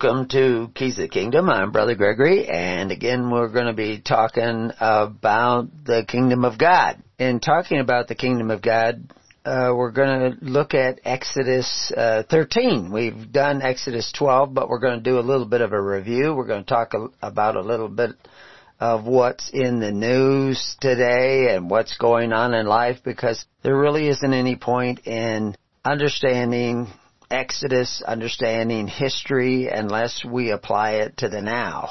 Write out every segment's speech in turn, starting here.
Welcome to Keys of the Kingdom. I'm Brother Gregory, and again, we're going to be talking about the Kingdom of God. In talking about the Kingdom of God, uh, we're going to look at Exodus uh, 13. We've done Exodus 12, but we're going to do a little bit of a review. We're going to talk a, about a little bit of what's in the news today and what's going on in life because there really isn't any point in understanding Exodus, understanding history, unless we apply it to the now.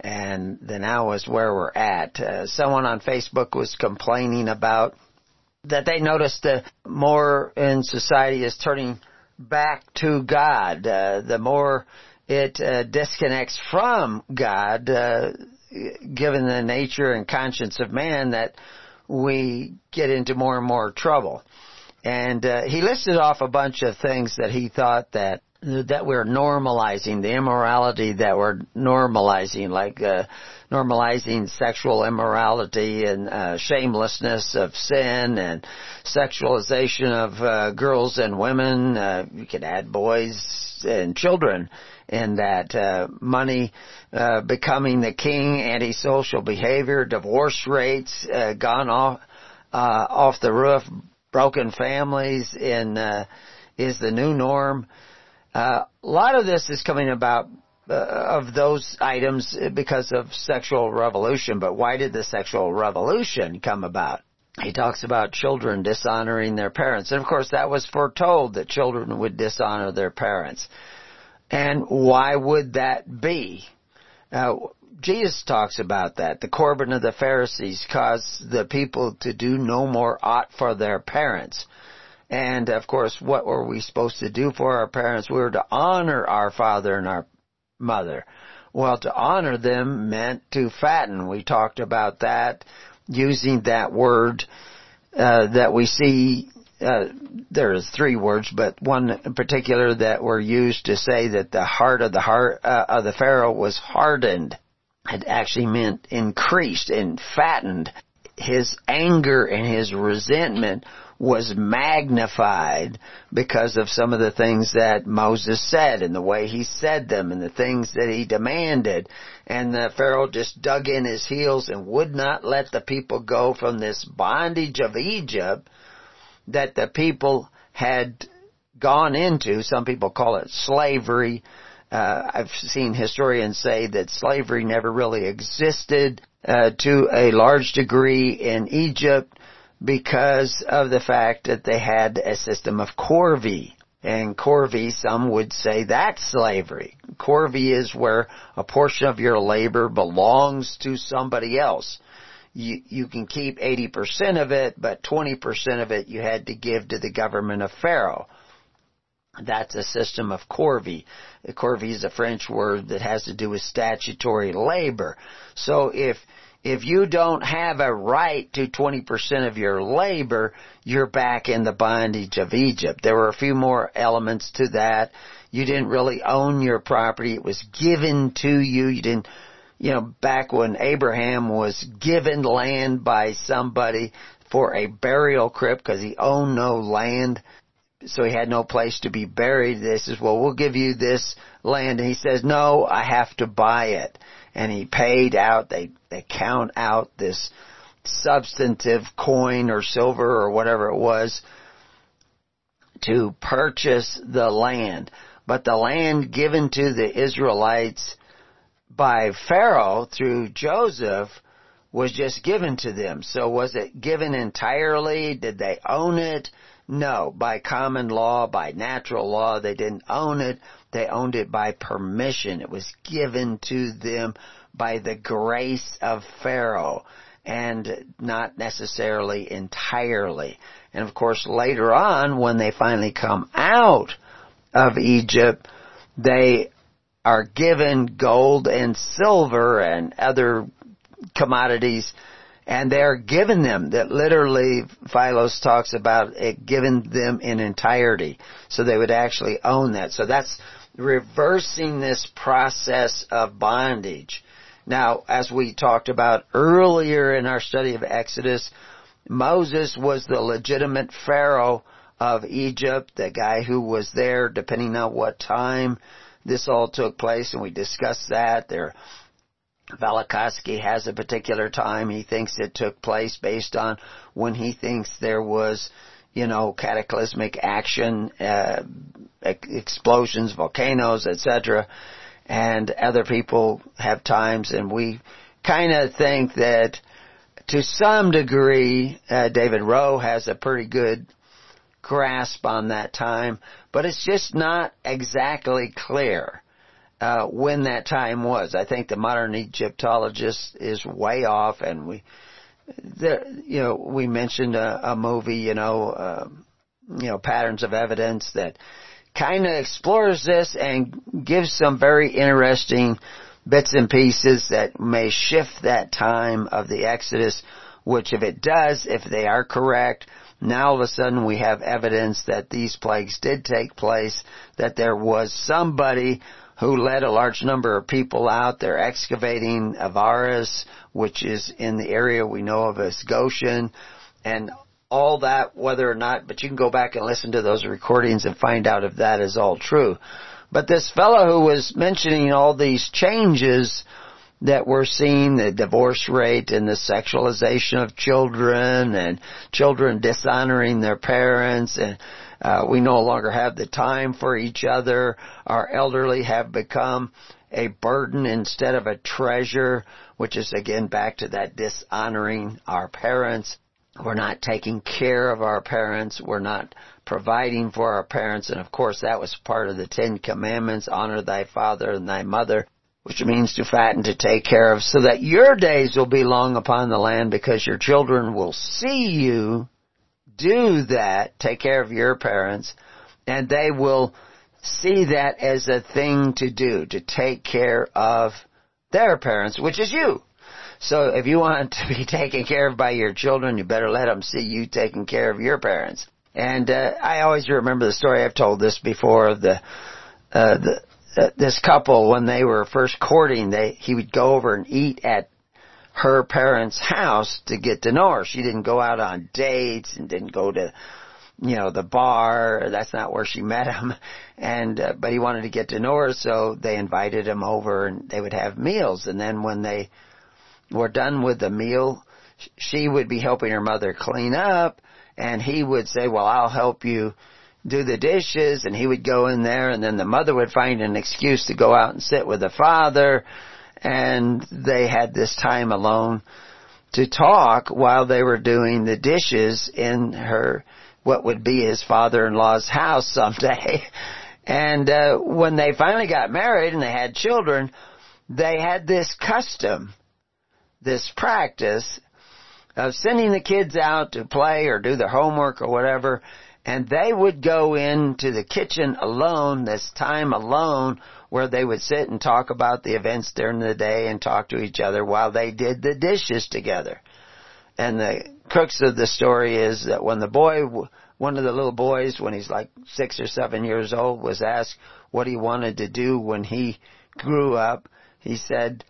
And the now is where we're at. Uh, someone on Facebook was complaining about that they noticed the more in society is turning back to God. Uh, the more it uh, disconnects from God, uh, given the nature and conscience of man, that we get into more and more trouble. And uh, he listed off a bunch of things that he thought that that we're normalizing, the immorality that we're normalizing, like uh, normalizing sexual immorality and uh, shamelessness of sin and sexualization of uh, girls and women. Uh, you could add boys and children in that uh, money uh, becoming the king, antisocial behavior, divorce rates uh, gone off uh, off the roof, broken families in uh, is the new norm. Uh, a lot of this is coming about uh, of those items because of sexual revolution. But why did the sexual revolution come about? He talks about children dishonoring their parents, and of course that was foretold that children would dishonor their parents. And why would that be? Uh, Jesus talks about that. The Corban of the Pharisees caused the people to do no more ought for their parents. And of course, what were we supposed to do for our parents? We were to honor our father and our mother. Well, to honor them meant to fatten. We talked about that using that word uh, that we see. Uh, there's three words, but one in particular that were used to say that the heart of the heart uh, of the Pharaoh was hardened it actually meant increased and fattened. His anger and his resentment was magnified because of some of the things that Moses said and the way he said them and the things that he demanded. And the Pharaoh just dug in his heels and would not let the people go from this bondage of Egypt that the people had gone into. Some people call it slavery uh, I've seen historians say that slavery never really existed uh, to a large degree in Egypt because of the fact that they had a system of corvée. And corvée, some would say that's slavery. Corvée is where a portion of your labor belongs to somebody else. You, you can keep 80% of it, but 20% of it you had to give to the government of Pharaoh. That's a system of corvée. Corvée is a French word that has to do with statutory labor. So if if you don't have a right to 20% of your labor, you're back in the bondage of Egypt. There were a few more elements to that. You didn't really own your property. It was given to you. You didn't, you know, back when Abraham was given land by somebody for a burial crypt because he owned no land so he had no place to be buried. They says, well, we'll give you this land. And he says, no, I have to buy it. And he paid out, they, they count out this substantive coin or silver or whatever it was to purchase the land. But the land given to the Israelites by Pharaoh through Joseph was just given to them. So was it given entirely? Did they own it? No, by common law, by natural law, they didn't own it. They owned it by permission. It was given to them by the grace of Pharaoh and not necessarily entirely. And of course later on, when they finally come out of Egypt, they are given gold and silver and other commodities and they're given them that literally Philos talks about it given them in entirety. So they would actually own that. So that's reversing this process of bondage. Now, as we talked about earlier in our study of Exodus, Moses was the legitimate Pharaoh of Egypt, the guy who was there depending on what time this all took place, and we discussed that. There Velikovsky has a particular time he thinks it took place based on when he thinks there was, you know, cataclysmic action, uh, explosions, volcanoes, etc. And other people have times, and we kind of think that to some degree, uh, David Rohl has a pretty good grasp on that time, but it's just not exactly clear uh, when that time was. I think the modern Egyptologist is way off, and we, there, you know, we mentioned a, a movie, you know, uh, you know, patterns of evidence that kind of explores this and gives some very interesting bits and pieces that may shift that time of the Exodus, which if it does, if they are correct, now all of a sudden we have evidence that these plagues did take place, that there was somebody who led a large number of people out. They're excavating Avaris, which is in the area we know of as Goshen, and all that, whether or not, but you can go back and listen to those recordings and find out if that is all true. But this fellow who was mentioning all these changes that we're seeing, the divorce rate and the sexualization of children and children dishonoring their parents and uh, we no longer have the time for each other. Our elderly have become a burden instead of a treasure, which is again back to that dishonoring our parents. We're not taking care of our parents. We're not providing for our parents. And of course that was part of the Ten Commandments, honor thy father and thy mother, which means to fatten, to take care of, so that your days will be long upon the land because your children will see you do that, take care of your parents, and they will see that as a thing to do, to take care of their parents, which is you. So if you want to be taken care of by your children, you better let them see you taking care of your parents. And uh, I always remember the story. I've told this before of the uh, the uh, this couple when they were first courting. They he would go over and eat at her parents' house to get to know her. She didn't go out on dates and didn't go to, you know, the bar. That's not where she met him. And, uh, but he wanted to get to know her, so they invited him over and they would have meals. And then when they were done with the meal, she would be helping her mother clean up and he would say, well, I'll help you do the dishes and he would go in there and then the mother would find an excuse to go out and sit with the father and they had this time alone to talk while they were doing the dishes in her what would be his father-in-law's house someday. And uh, when they finally got married and they had children, they had this custom, this practice of sending the kids out to play or do their homework or whatever, and they would go into the kitchen alone, this time alone, where they would sit and talk about the events during the day and talk to each other while they did the dishes together. And the crux of the story is that when the boy, one of the little boys, when he's like six or seven years old, was asked what he wanted to do when he grew up, he said,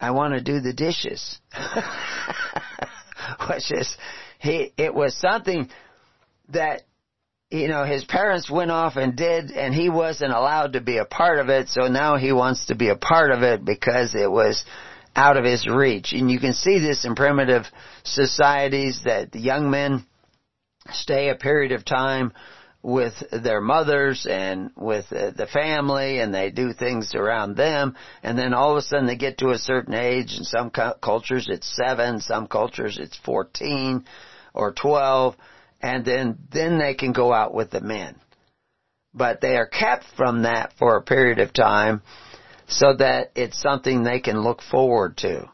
I want to do the dishes. Which is, he, it was something that you know, his parents went off and did, and he wasn't allowed to be a part of it, so now he wants to be a part of it because it was out of his reach. And you can see this in primitive societies that the young men stay a period of time with their mothers and with the family and they do things around them and then all of a sudden they get to a certain age in some cultures it's 7 some cultures it's 14 or 12 and then then they can go out with the men. But they are kept from that for a period of time so that it's something they can look forward to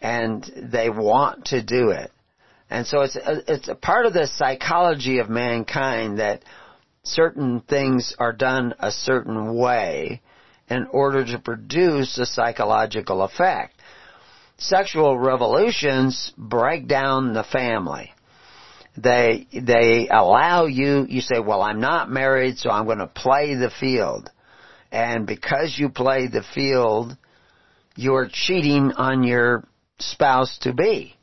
and they want to do it. And so it's a, it's a part of the psychology of mankind that certain things are done a certain way in order to produce a psychological effect. sexual revolutions break down the family. They, they allow you, you say, well, I'm not married, so I'm going to play the field. And because you play the field, you're cheating on your spouse to be.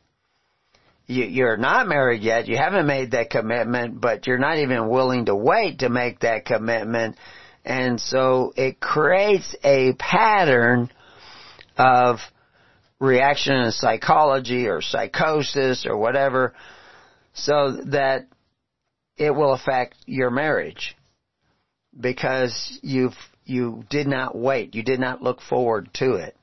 You, are not married yet, you haven't made that commitment, but you're not even willing to wait to make that commitment. And so it creates a pattern of reaction in psychology or psychosis or whatever so that it will affect your marriage because you've you did not wait you did not look forward to it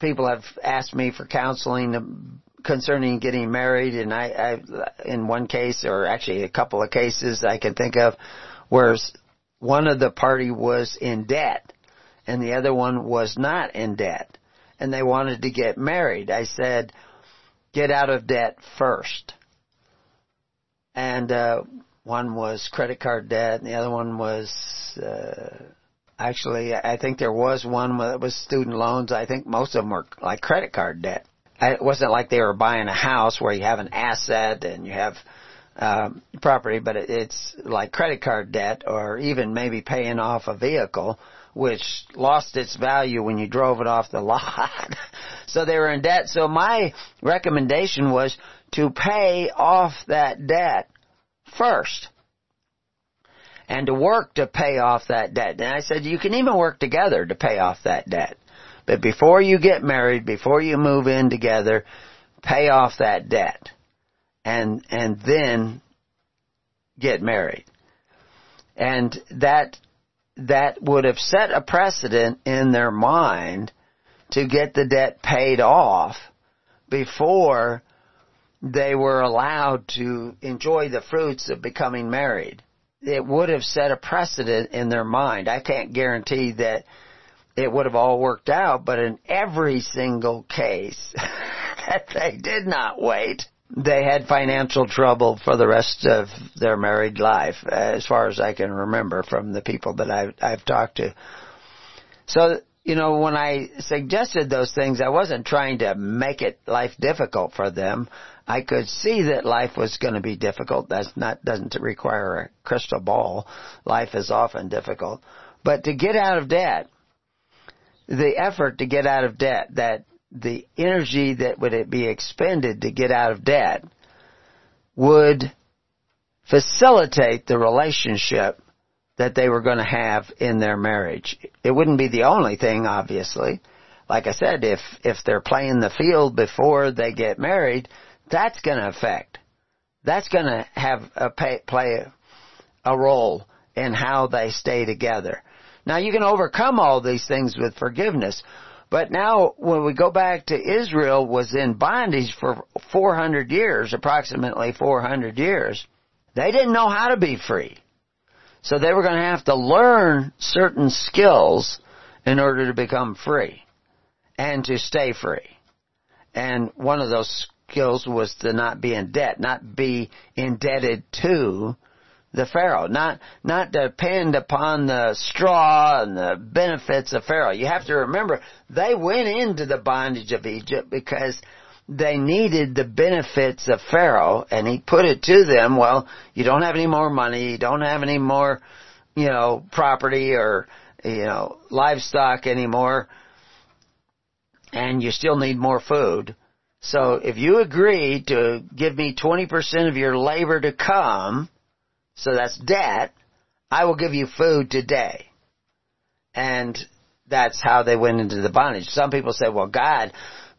people have asked me for counseling concerning getting married and I, I in one case or actually a couple of cases I can think of where one of the party was in debt and the other one was not in debt and they wanted to get married. I said, get out of debt first. And uh, one was credit card debt, and the other one was uh, actually I think there was one that was student loans. I think most of them were like credit card debt. It wasn't like they were buying a house where you have an asset and you have um, property, but it, it's like credit card debt or even maybe paying off a vehicle which lost its value when you drove it off the lot. so they were in debt. So my recommendation was to pay off that debt first. And to work to pay off that debt. And I said, you can even work together to pay off that debt. But before you get married, before you move in together, pay off that debt. And, and then get married. And that that would have set a precedent in their mind to get the debt paid off before they were allowed to enjoy the fruits of becoming married. It would have set a precedent in their mind. I can't guarantee that it would have all worked out, but in every single case that they did not wait, they had financial trouble for the rest of their married life, as far as I can remember from the people that I've, I've talked to. So, you know, when I suggested those things, I wasn't trying to make it life difficult for them. I could see that life was going to be difficult. That's not, doesn't require a crystal ball. Life is often difficult. But to get out of debt, the effort to get out of debt, that the energy that would be expended to get out of debt would facilitate the relationship that they were going to have in their marriage. It wouldn't be the only thing, obviously. Like I said, if, if they're playing the field before they get married, that's going to affect. That's going to have a pay, play a role in how they stay together. Now you can overcome all these things with forgiveness. But now, when we go back to Israel was in bondage for 400 years, approximately 400 years, they didn't know how to be free. So they were going to have to learn certain skills in order to become free and to stay free. And one of those skills was to not be in debt, not be indebted to the Pharaoh, not, not depend upon the straw and the benefits of Pharaoh. You have to remember, they went into the bondage of Egypt because they needed the benefits of Pharaoh and he put it to them, well, you don't have any more money, you don't have any more, you know, property or, you know, livestock anymore, and you still need more food. So if you agree to give me 20% of your labor to come, so that's debt. I will give you food today. And that's how they went into the bondage. Some people say, well, God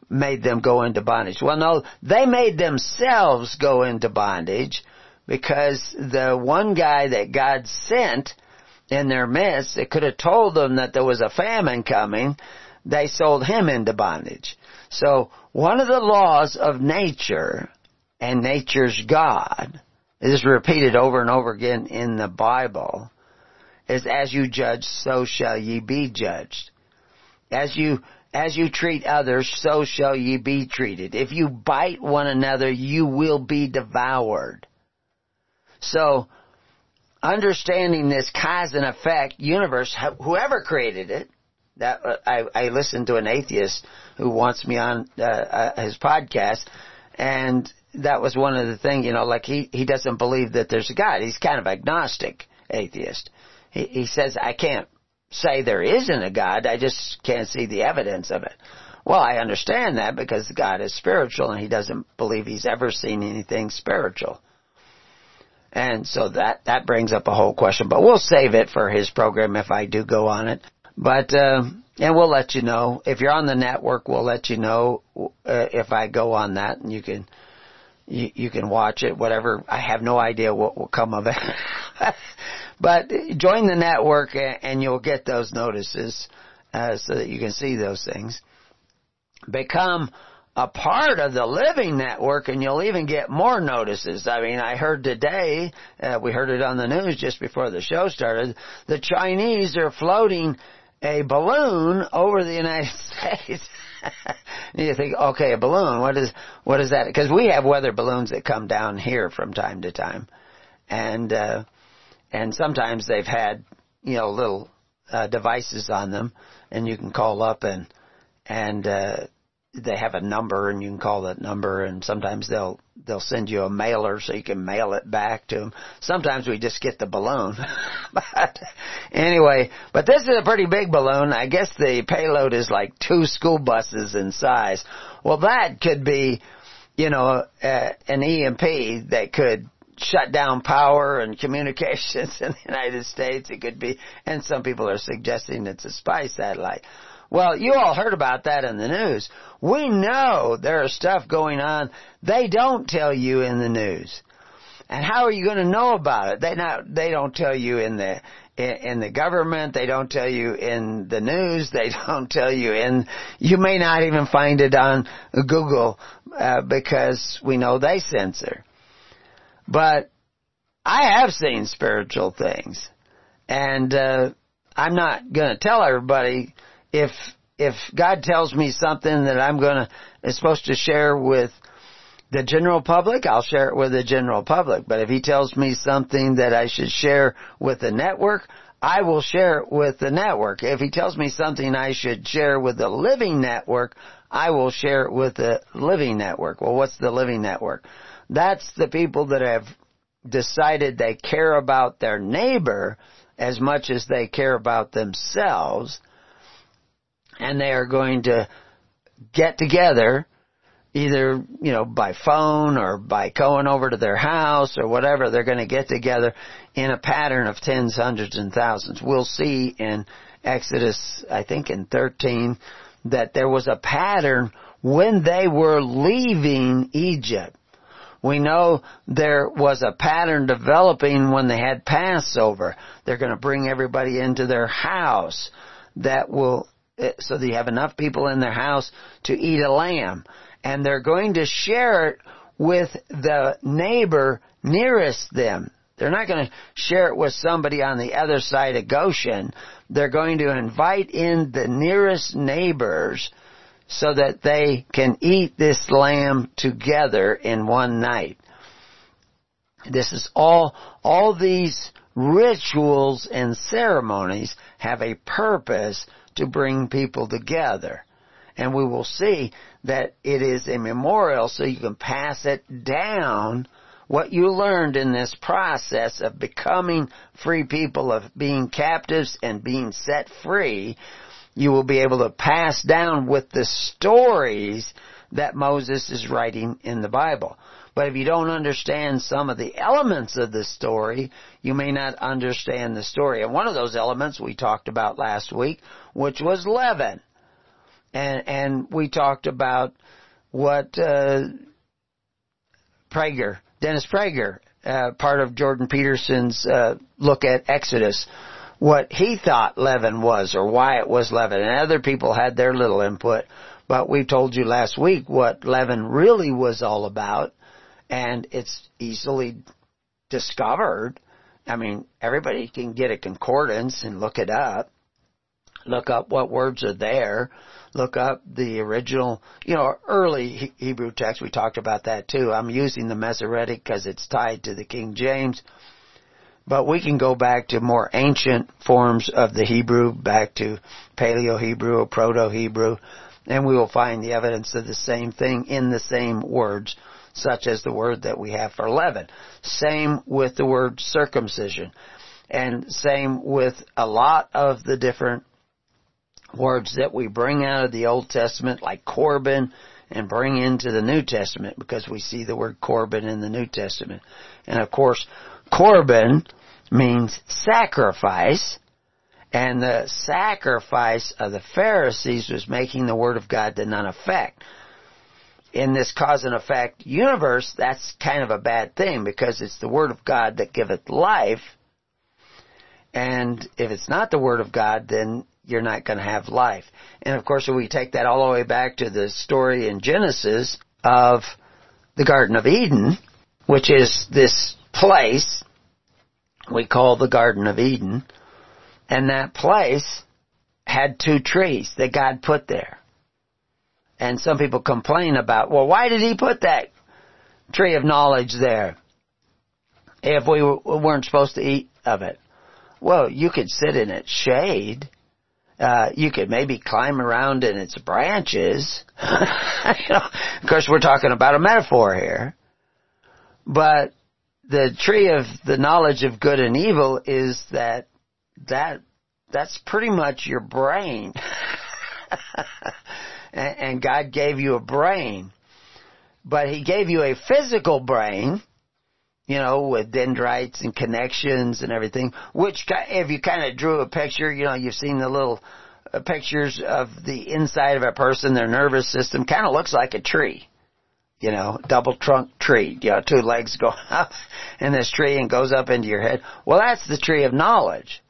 made them go into bondage. Well, no, they made themselves go into bondage because the one guy that God sent in their midst that could have told them that there was a famine coming, they sold him into bondage. So one of the laws of nature and nature's God is repeated over and over again in the Bible, is as you judge, so shall ye be judged. As you, as you treat others, so shall ye be treated. If you bite one another, you will be devoured. So, understanding this cause and effect universe, whoever created it, That uh, I I listened to an atheist who wants me on uh, uh, his podcast, and that was one of the things. You know, like he he doesn't believe that there's a God. He's kind of agnostic atheist. He he says I can't say there isn't a God. I just can't see the evidence of it. Well, I understand that because God is spiritual and he doesn't believe he's ever seen anything spiritual. And so that, that brings up a whole question, but we'll save it for his program if I do go on it. But, uh, and we'll let you know. If you're on the network, we'll let you know, uh, if I go on that and you can, you, you can watch it, whatever. I have no idea what will come of it. but join the network and you'll get those notices, uh, so that you can see those things. Become a part of the living network and you'll even get more notices. I mean, I heard today, uh, we heard it on the news just before the show started, the Chinese are floating a balloon over the United States. you think, okay, a balloon, what is, what is that? Because we have weather balloons that come down here from time to time. And, uh, and sometimes they've had, you know, little, uh, devices on them and you can call up and, and, uh, they have a number and you can call that number and sometimes they'll they'll send you a mailer so you can mail it back to them. Sometimes we just get the balloon. but anyway, but this is a pretty big balloon. I guess the payload is like two school buses in size. Well, that could be, you know, uh, an EMP that could shut down power and communications in the United States. It could be, and some people are suggesting it's a spy satellite. Well, you all heard about that in the news. We know there is stuff going on they don't tell you in the news. And how are you going to know about it? They not they don't tell you in the in, in the government, they don't tell you in the news, they don't tell you in you may not even find it on Google uh, because we know they censor. But I have seen spiritual things. And uh I'm not going to tell everybody if if God tells me something that I'm gonna is supposed to share with the general public, I'll share it with the general public. But if He tells me something that I should share with the network, I will share it with the network. If He tells me something I should share with the living network, I will share it with the living network. Well, what's the living network? That's the people that have decided they care about their neighbor as much as they care about themselves and they are going to get together either, you know, by phone or by going over to their house or whatever, they're going to get together in a pattern of tens, hundreds, and thousands. We'll see in Exodus, I think in 13, that there was a pattern when they were leaving Egypt. We know there was a pattern developing when they had Passover. They're going to bring everybody into their house that will uh, so you have enough people in their house to eat a lamb. And they're going to share it with the neighbor nearest them. They're not going to share it with somebody on the other side of Goshen. They're going to invite in the nearest neighbors so that they can eat this lamb together in one night. This is all, all these rituals and ceremonies have a purpose to bring people together. And we will see that it is a memorial so you can pass it down what you learned in this process of becoming free people, of being captives and being set free, you will be able to pass down with the stories that Moses is writing in the Bible. But if you don't understand some of the elements of the story, you may not understand the story. And one of those elements we talked about last week, which was leaven. And, and we talked about what, uh, Prager, Dennis Prager, uh, part of Jordan Peterson's, uh, look at Exodus, what he thought leaven was or why it was leaven. And other people had their little input. But we told you last week what leaven really was all about and it's easily discovered. I mean, everybody can get a concordance and look it up. Look up what words are there. Look up the original, you know, early Hebrew text. We talked about that too. I'm using the Masoretic because it's tied to the King James. But we can go back to more ancient forms of the Hebrew, back to Paleo-Hebrew or Proto-Hebrew, and we will find the evidence of the same thing in the same words, such as the word that we have for leaven. Same with the word circumcision. And same with a lot of the different words that we bring out of the Old Testament, like Corban, and bring into the New Testament because we see the word Corban in the New Testament. And of course, Corban means sacrifice, and the sacrifice of the Pharisees was making the Word of God to none effect. In this cause and effect universe, that's kind of a bad thing because it's the Word of God that giveth life, and if it's not the Word of God, then you're not going to have life. And of course, we take that all the way back to the story in Genesis of the Garden of Eden, which is this place we call the Garden of Eden, and that place had two trees that God put there. And some people complain about, well, why did he put that tree of knowledge there if we weren't supposed to eat of it? Well, you could sit in its shade. Uh, you could maybe climb around in its branches. you know, of course, we're talking about a metaphor here. But the tree of the knowledge of good and evil is that that that's pretty much your brain. and, and God gave you a brain. But He gave you a physical brain, you know, with dendrites and connections and everything, which if you kind of drew a picture, you know, you've seen the little uh, pictures of the inside of a person, their nervous system kind of looks like a tree you know, double trunk tree. You know, two legs go up in this tree and goes up into your head. Well, that's the tree of knowledge.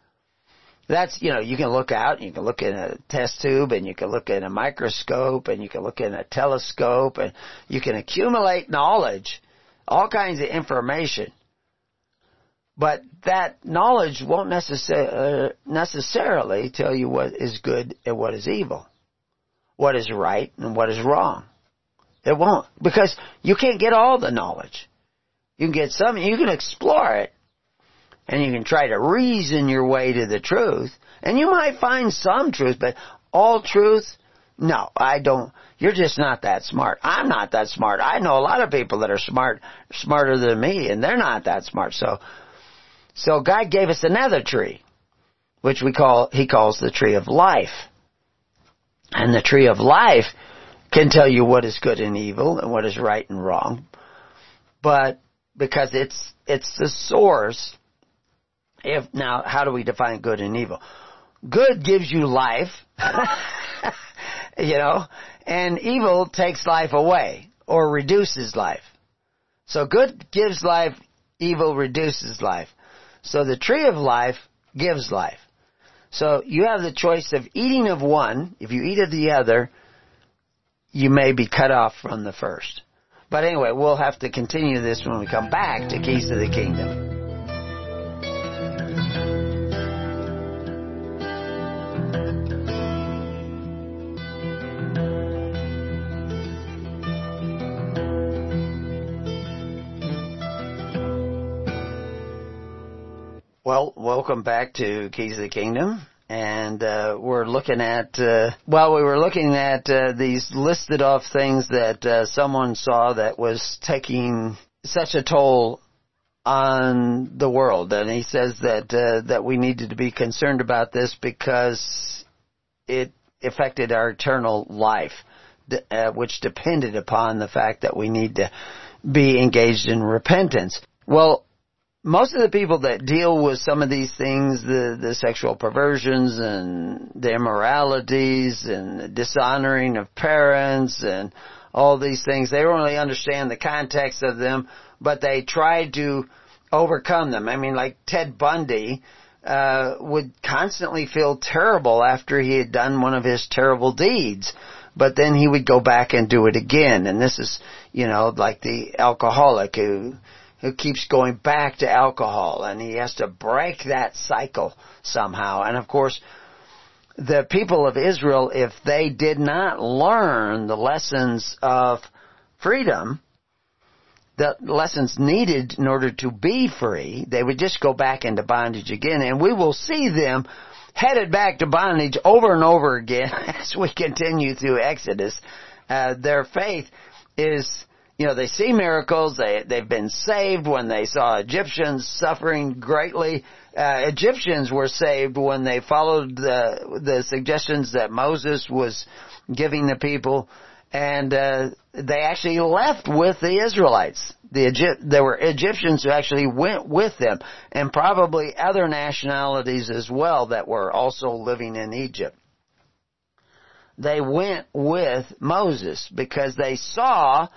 That's, you know, you can look out and you can look in a test tube and you can look in a microscope and you can look in a telescope and you can accumulate knowledge, all kinds of information. But that knowledge won't necessar- uh, necessarily tell you what is good and what is evil, what is right and what is wrong. It won't. Because you can't get all the knowledge. You can get some, you can explore it, and you can try to reason your way to the truth, and you might find some truth, but all truth, no, I don't. You're just not that smart. I'm not that smart. I know a lot of people that are smart, smarter than me, and they're not that smart. So, so God gave us another tree, which we call, He calls the tree of life. And the tree of life can tell you what is good and evil and what is right and wrong. But because it's it's the source. If now, how do we define good and evil? Good gives you life, you know, and evil takes life away or reduces life. So good gives life, evil reduces life. So the tree of life gives life. So you have the choice of eating of one. If you eat of the other, you may be cut off from the first. But anyway, we'll have to continue this when we come back to Keys to the Kingdom. Well, welcome back to Keys of the Kingdom and uh, we're looking at uh, well we were looking at uh, these listed off things that uh, someone saw that was taking such a toll on the world. And he says that uh, that we needed to be concerned about this because it affected our eternal life uh, which depended upon the fact that we need to be engaged in repentance. Well most of the people that deal with some of these things, the, the sexual perversions and the immoralities and the dishonoring of parents and all these things, they don't really understand the context of them, but they try to overcome them. I mean, like Ted Bundy, uh, would constantly feel terrible after he had done one of his terrible deeds. But then he would go back and do it again. And this is, you know, like the alcoholic who, who keeps going back to alcohol and he has to break that cycle somehow. And of course, the people of Israel, if they did not learn the lessons of freedom, the lessons needed in order to be free, they would just go back into bondage again. And we will see them headed back to bondage over and over again as we continue through Exodus. Uh, their faith is, you know, they see miracles, they, they've been saved when they saw Egyptians suffering greatly. Uh, Egyptians were saved when they followed the, the suggestions that Moses was giving the people and uh, they actually left with the Israelites. The Egypt, there were Egyptians who actually went with them, and probably other nationalities as well that were also living in Egypt. They went with Moses because they saw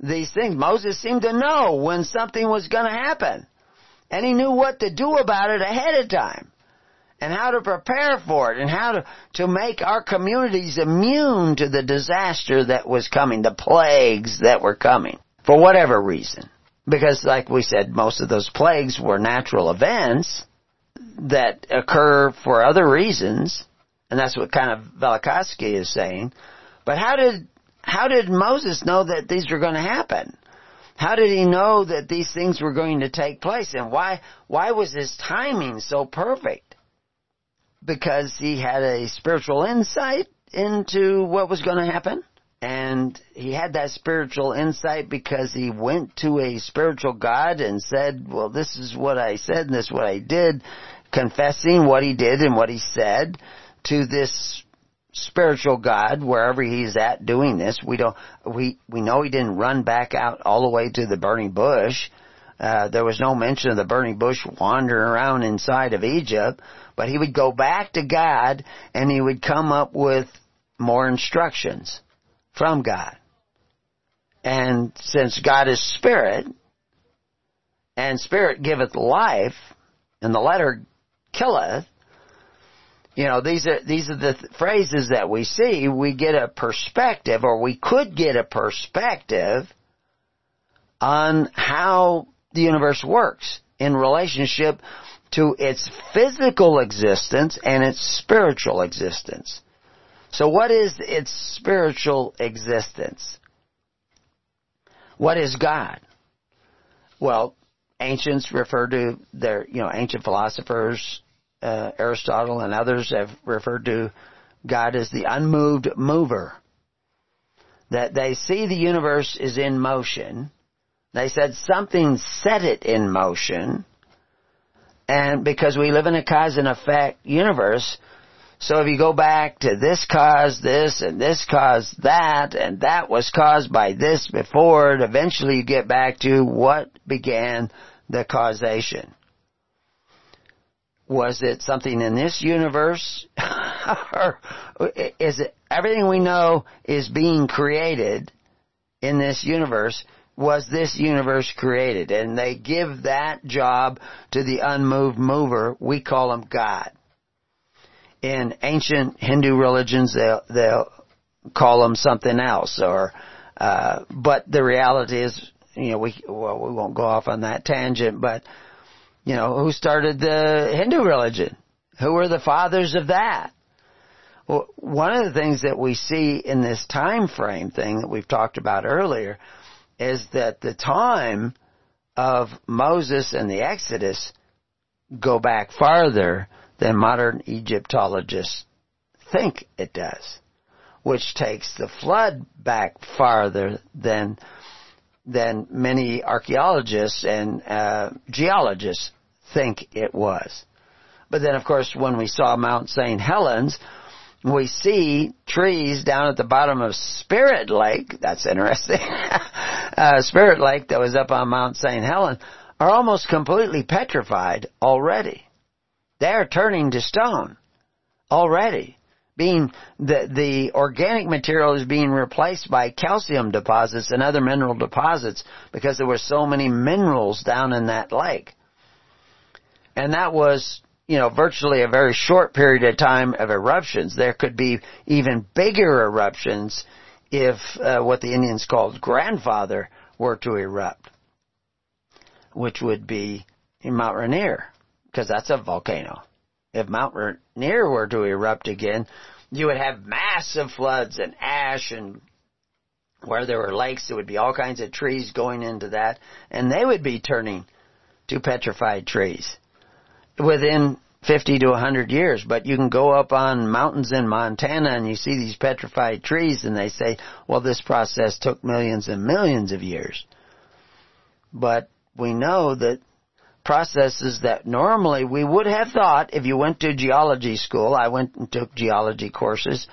these things. Moses seemed to know when something was going to happen, and he knew what to do about it ahead of time and how to prepare for it and how to, to make our communities immune to the disaster that was coming, the plagues that were coming, for whatever reason. Because like we said, most of those plagues were natural events that occur for other reasons, and that's what kind of Velikovsky is saying. But how did, how did Moses know that these were going to happen? How did he know that these things were going to take place? And why, why was his timing so perfect? because he had a spiritual insight into what was going to happen. And he had that spiritual insight because he went to a spiritual God and said, well, this is what I said and this is what I did, confessing what he did and what he said to this spiritual God wherever he's at doing this. We don't, we, we know he didn't run back out all the way to the burning bush. Uh, there was no mention of the burning bush wandering around inside of Egypt, but he would go back to God and he would come up with more instructions from God. And since God is spirit, and spirit giveth life, and the letter killeth, you know, these are, these are the th- phrases that we see. We get a perspective, or we could get a perspective on how the universe works in relationship to its physical existence and its spiritual existence. So what is its spiritual existence? What is God? Well, ancients refer to their, you know, ancient philosophers, uh, Aristotle and others have referred to God as the unmoved mover. That they see the universe is in motion. They said something set it in motion and because we live in a cause and effect universe, so if you go back to this caused this and this caused that and that was caused by this before, eventually you get back to what began the causation. Was it something in this universe? or is it everything we know is being created in this universe? was this universe created? And they give that job to the unmoved mover. We call him God. In ancient Hindu religions, they'll, they'll call him something else or, uh, but the reality is, you know, we, well, we won't go off on that tangent, but, you know, who started the Hindu religion? Who were the fathers of that? Well, one of the things that we see in this time frame thing that we've talked about earlier is that the time of Moses and the Exodus go back farther than modern Egyptologists think it does, which takes the flood back farther than than many archaeologists and uh, geologists think it was. But then, of course, when we saw Mount St. Helens, we see trees down at the bottom of Spirit Lake. That's interesting. uh, Spirit Lake that was up on Mount St. Helens are almost completely petrified already. They are turning to stone already. Being the the organic material is being replaced by calcium deposits and other mineral deposits because there were so many minerals down in that lake. And that was you know, virtually a very short period of time of eruptions. There could be even bigger eruptions if uh, what the Indians called grandfather were to erupt, which would be Mount Rainier, because that's a volcano. If Mount Rainier were to erupt again, you would have massive floods and ash and where there were lakes, there would be all kinds of trees going into that, and they would be turning to petrified trees within 50 to 100 years. But you can go up on mountains in Montana and you see these petrified trees and they say, well, this process took millions and millions of years. But we know that processes that normally we would have thought if you went to geology school, I went and took geology courses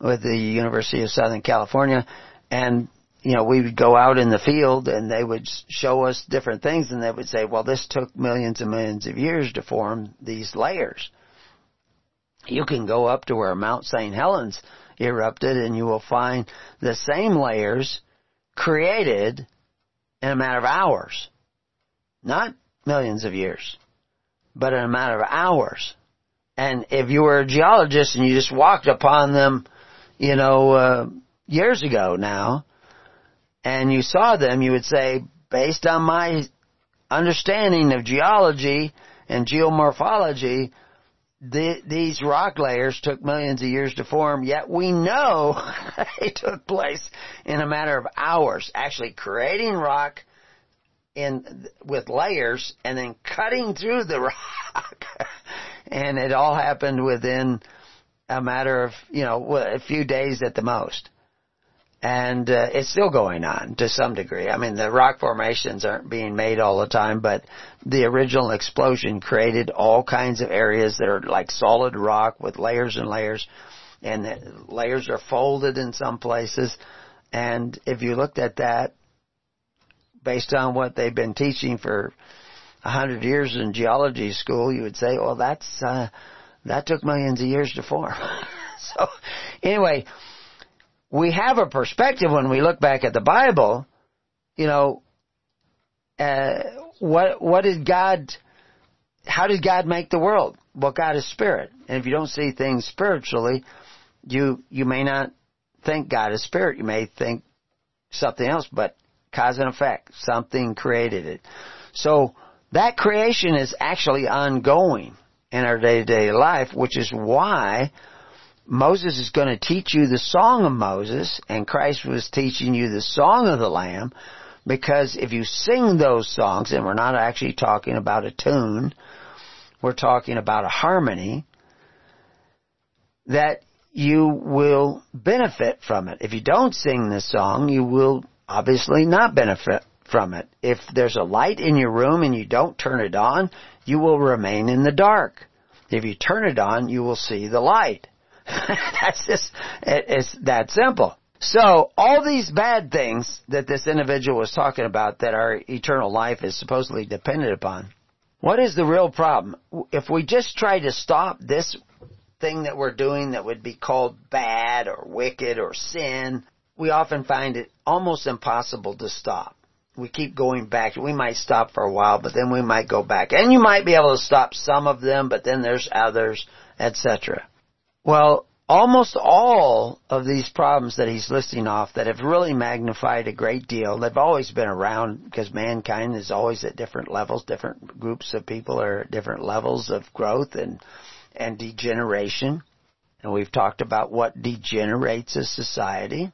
with the University of Southern California and you know, we would go out in the field and they would show us different things and they would say, well, this took millions and millions of years to form these layers. You can go up to where Mount St. Helens erupted and you will find the same layers created in a matter of hours. Not millions of years, but in a matter of hours. And if you were a geologist and you just walked upon them, you know, uh, years ago now, and you saw them, you would say, based on my understanding of geology and geomorphology, the, these rock layers took millions of years to form, yet we know they took place in a matter of hours, actually creating rock in with layers and then cutting through the rock. and it all happened within a matter of, you know, a few days at the most. And uh, it's still going on to some degree. I mean, the rock formations aren't being made all the time, but the original explosion created all kinds of areas that are like solid rock with layers and layers, and the layers are folded in some places. And if you looked at that, based on what they've been teaching for a hundred years in geology school, you would say, well, that's uh, that took millions of years to form. so, anyway, we have a perspective when we look back at the Bible. You know, uh, what what did God? How did God make the world? Well, God is spirit, and if you don't see things spiritually, you you may not think God is spirit. You may think something else, but cause and effect. Something created it. So that creation is actually ongoing in our day to day life, which is why Moses is going to teach you the song of Moses and Christ was teaching you the song of the Lamb because if you sing those songs, and we're not actually talking about a tune, we're talking about a harmony, that you will benefit from it. If you don't sing the song, you will obviously not benefit from it. If there's a light in your room and you don't turn it on, you will remain in the dark. If you turn it on, you will see the light. That's just, it's that simple. So, all these bad things that this individual was talking about that our eternal life is supposedly dependent upon, what is the real problem? If we just try to stop this thing that we're doing that would be called bad or wicked or sin, we often find it almost impossible to stop. We keep going back. We might stop for a while, but then we might go back. And you might be able to stop some of them, but then there's others, etc. Well, almost all of these problems that he's listing off that have really magnified a great deal, they've always been around because mankind is always at different levels, different groups of people are at different levels of growth and, and degeneration. And we've talked about what degenerates a society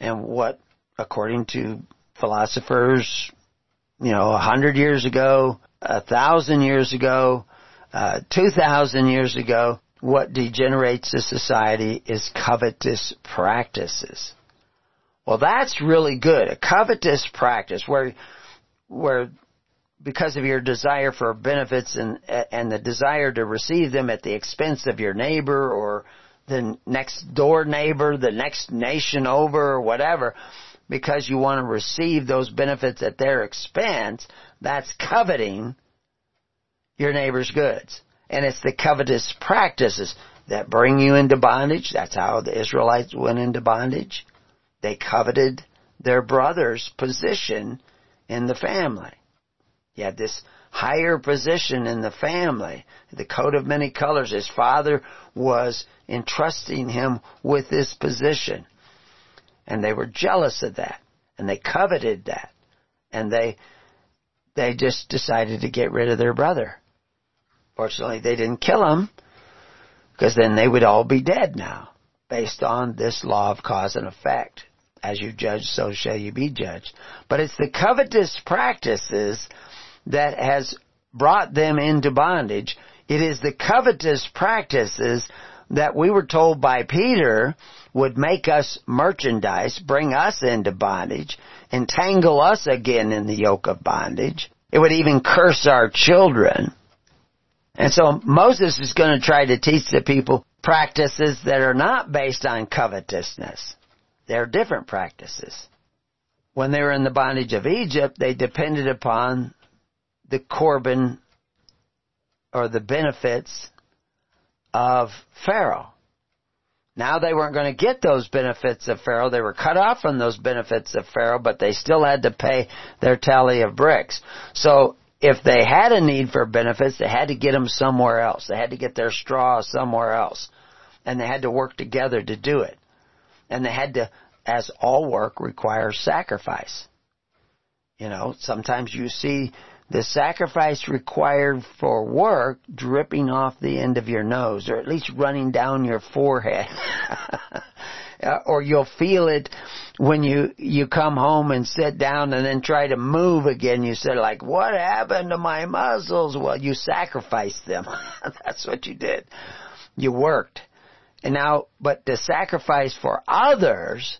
and what, according to philosophers, you know, a hundred years ago, a thousand years ago, uh, two thousand years ago, what degenerates a society is covetous practices. Well, that's really good. A covetous practice where, where because of your desire for benefits and, and the desire to receive them at the expense of your neighbor or the next door neighbor, the next nation over, or whatever, because you want to receive those benefits at their expense, that's coveting your neighbor's goods. And it's the covetous practices that bring you into bondage. That's how the Israelites went into bondage. They coveted their brother's position in the family. You had this higher position in the family, the coat of many colors. His father was entrusting him with this position. And they were jealous of that. And they coveted that. And they, they just decided to get rid of their brother. Fortunately, they didn't kill him, because then they would all be dead now, based on this law of cause and effect As you judge, so shall you be judged. But it's the covetous practices that has brought them into bondage. It is the covetous practices that we were told by Peter would make us merchandise, bring us into bondage, entangle us again in the yoke of bondage. It would even curse our children. And so Moses is going to try to teach the people practices that are not based on covetousness. They're different practices. When they were in the bondage of Egypt, they depended upon the Corban or the benefits of Pharaoh. Now they weren't going to get those benefits of Pharaoh. They were cut off from those benefits of Pharaoh, but they still had to pay their tally of bricks. So if they had a need for benefits, they had to get them somewhere else. They had to get their straw somewhere else. And they had to work together to do it. And they had to, as all work requires sacrifice. You know, sometimes you see the sacrifice required for work dripping off the end of your nose, or at least running down your forehead. Uh, or you'll feel it when you you come home and sit down and then try to move again. You say like, "What happened to my muscles?" Well, you sacrificed them. That's what you did. You worked. And now, but the sacrifice for others,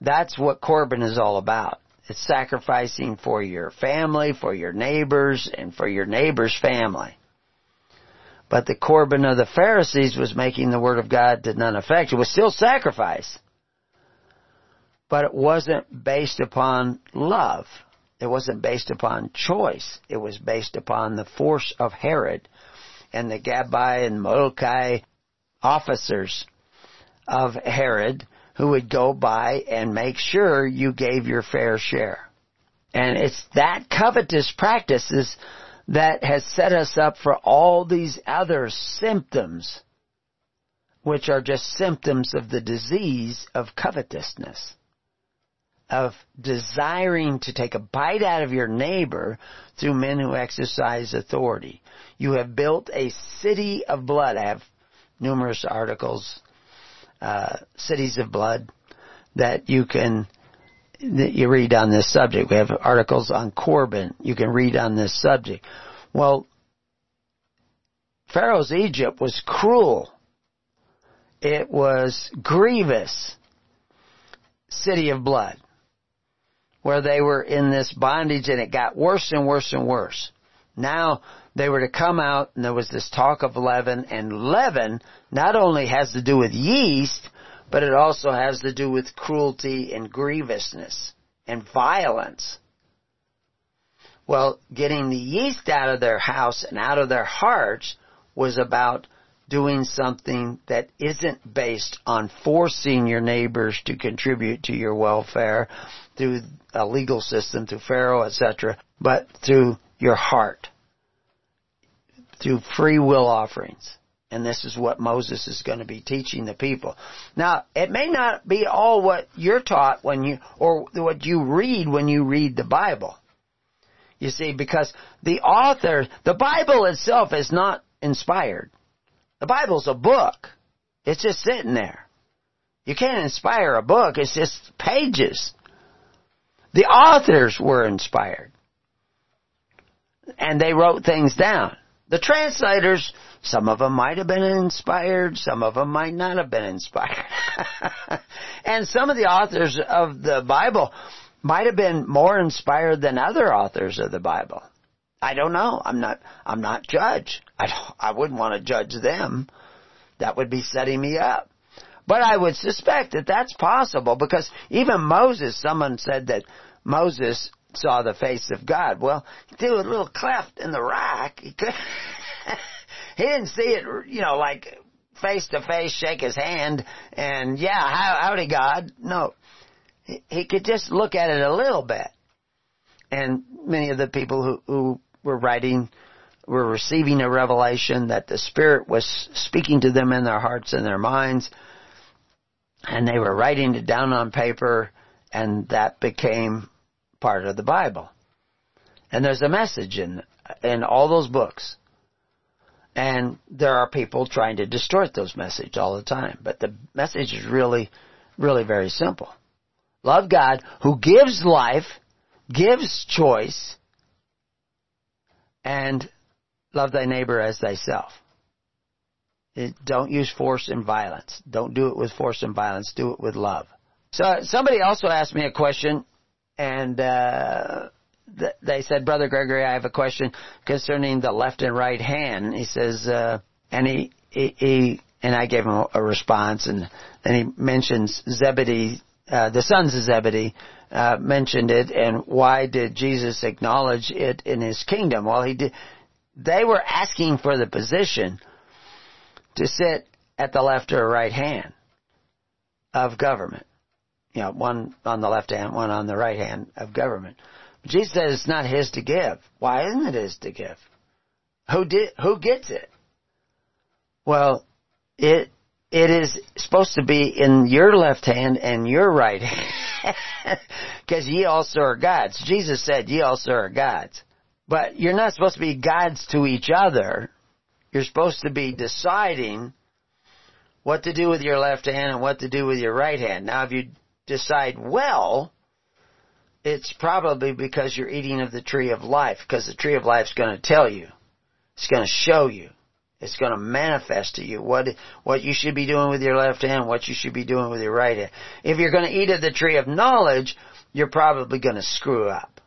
that's what Corban is all about. It's sacrificing for your family, for your neighbors, and for your neighbor's family. But the Corban of the Pharisees was making the Word of God to none effect. It was still sacrifice. But it wasn't based upon love. It wasn't based upon choice. It was based upon the force of Herod and the Gabbai and Mordecai officers of Herod who would go by and make sure you gave your fair share. And it's that covetous practices that has set us up for all these other symptoms, which are just symptoms of the disease of covetousness, of desiring to take a bite out of your neighbor through men who exercise authority. You have built a city of blood. I have numerous articles uh, cities of blood that you can that you read on this subject. We have articles on Corban You can read on this subject. Well, Pharaoh's Egypt was cruel. It was grievous. City of blood. Where they were in this bondage and it got worse and worse and worse. Now they were to come out and there was this talk of leaven and leaven not only has to do with yeast, but it also has to do with cruelty and grievousness and violence. Well, getting the yeast out of their house and out of their hearts was about doing something that isn't based on forcing your neighbors to contribute to your welfare through a legal system, through Pharaoh, etc., but through your heart through free will offerings. And this is what Moses is going to be teaching the people. Now, it may not be all what you're taught when you, or what you read when you read the Bible. You see, because the author, the Bible itself is not inspired. The Bible's a book. It's just sitting there. You can't inspire a book, it's just pages. The authors were inspired. And they wrote things down. The translators, some of them might have been inspired, some of them might not have been inspired. and some of the authors of the Bible might have been more inspired than other authors of the Bible. I don't know. I'm not, I'm not judge. I, don't I wouldn't want to judge them. That would be setting me up. But I would suspect that that's possible because even Moses, someone said that Moses saw the face of God. Well, through a little cleft in the rock, he could, he didn't see it, you know, like face to face, shake his hand, and yeah, how, howdy God. No. He, he could just look at it a little bit. And many of the people who, who were writing were receiving a revelation that the Spirit was speaking to them in their hearts and their minds, and they were writing it down on paper, and that became part of the Bible. And there's a message in, in all those books. And there are people trying to distort those messages all the time. But the message is really, really very simple. Love God who gives life, gives choice, and love thy neighbor as thyself. It, don't use force and violence. Don't do it with force and violence. Do it with love. So somebody also asked me a question, and uh, th- they said, "Brother Gregory, I have a question concerning the left and right hand." He says, uh, and he, he, he and I gave him a response, and then he mentions Zebedee, uh, the sons of Zebedee, uh, mentioned it, and why did Jesus acknowledge it in his kingdom? Well, he did. They were asking for the position to sit at the left or right hand of government. You know, one on the left hand, one on the right hand of government. But Jesus said it's not his to give. Why isn't it his to give? Who did? Who gets it? Well, it it is supposed to be in your left hand and your right hand. Because ye also are gods. Jesus said ye also are gods. But you're not supposed to be gods to each other. You're supposed to be deciding what to do with your left hand and what to do with your right hand. Now if you decide well, it's probably because you're eating of the tree of life, because the tree of life is going to tell you. It's going to show you. It's going to manifest to you what what you should be doing with your left hand, what you should be doing with your right hand. If you're going to eat of the tree of knowledge, you're probably going to screw up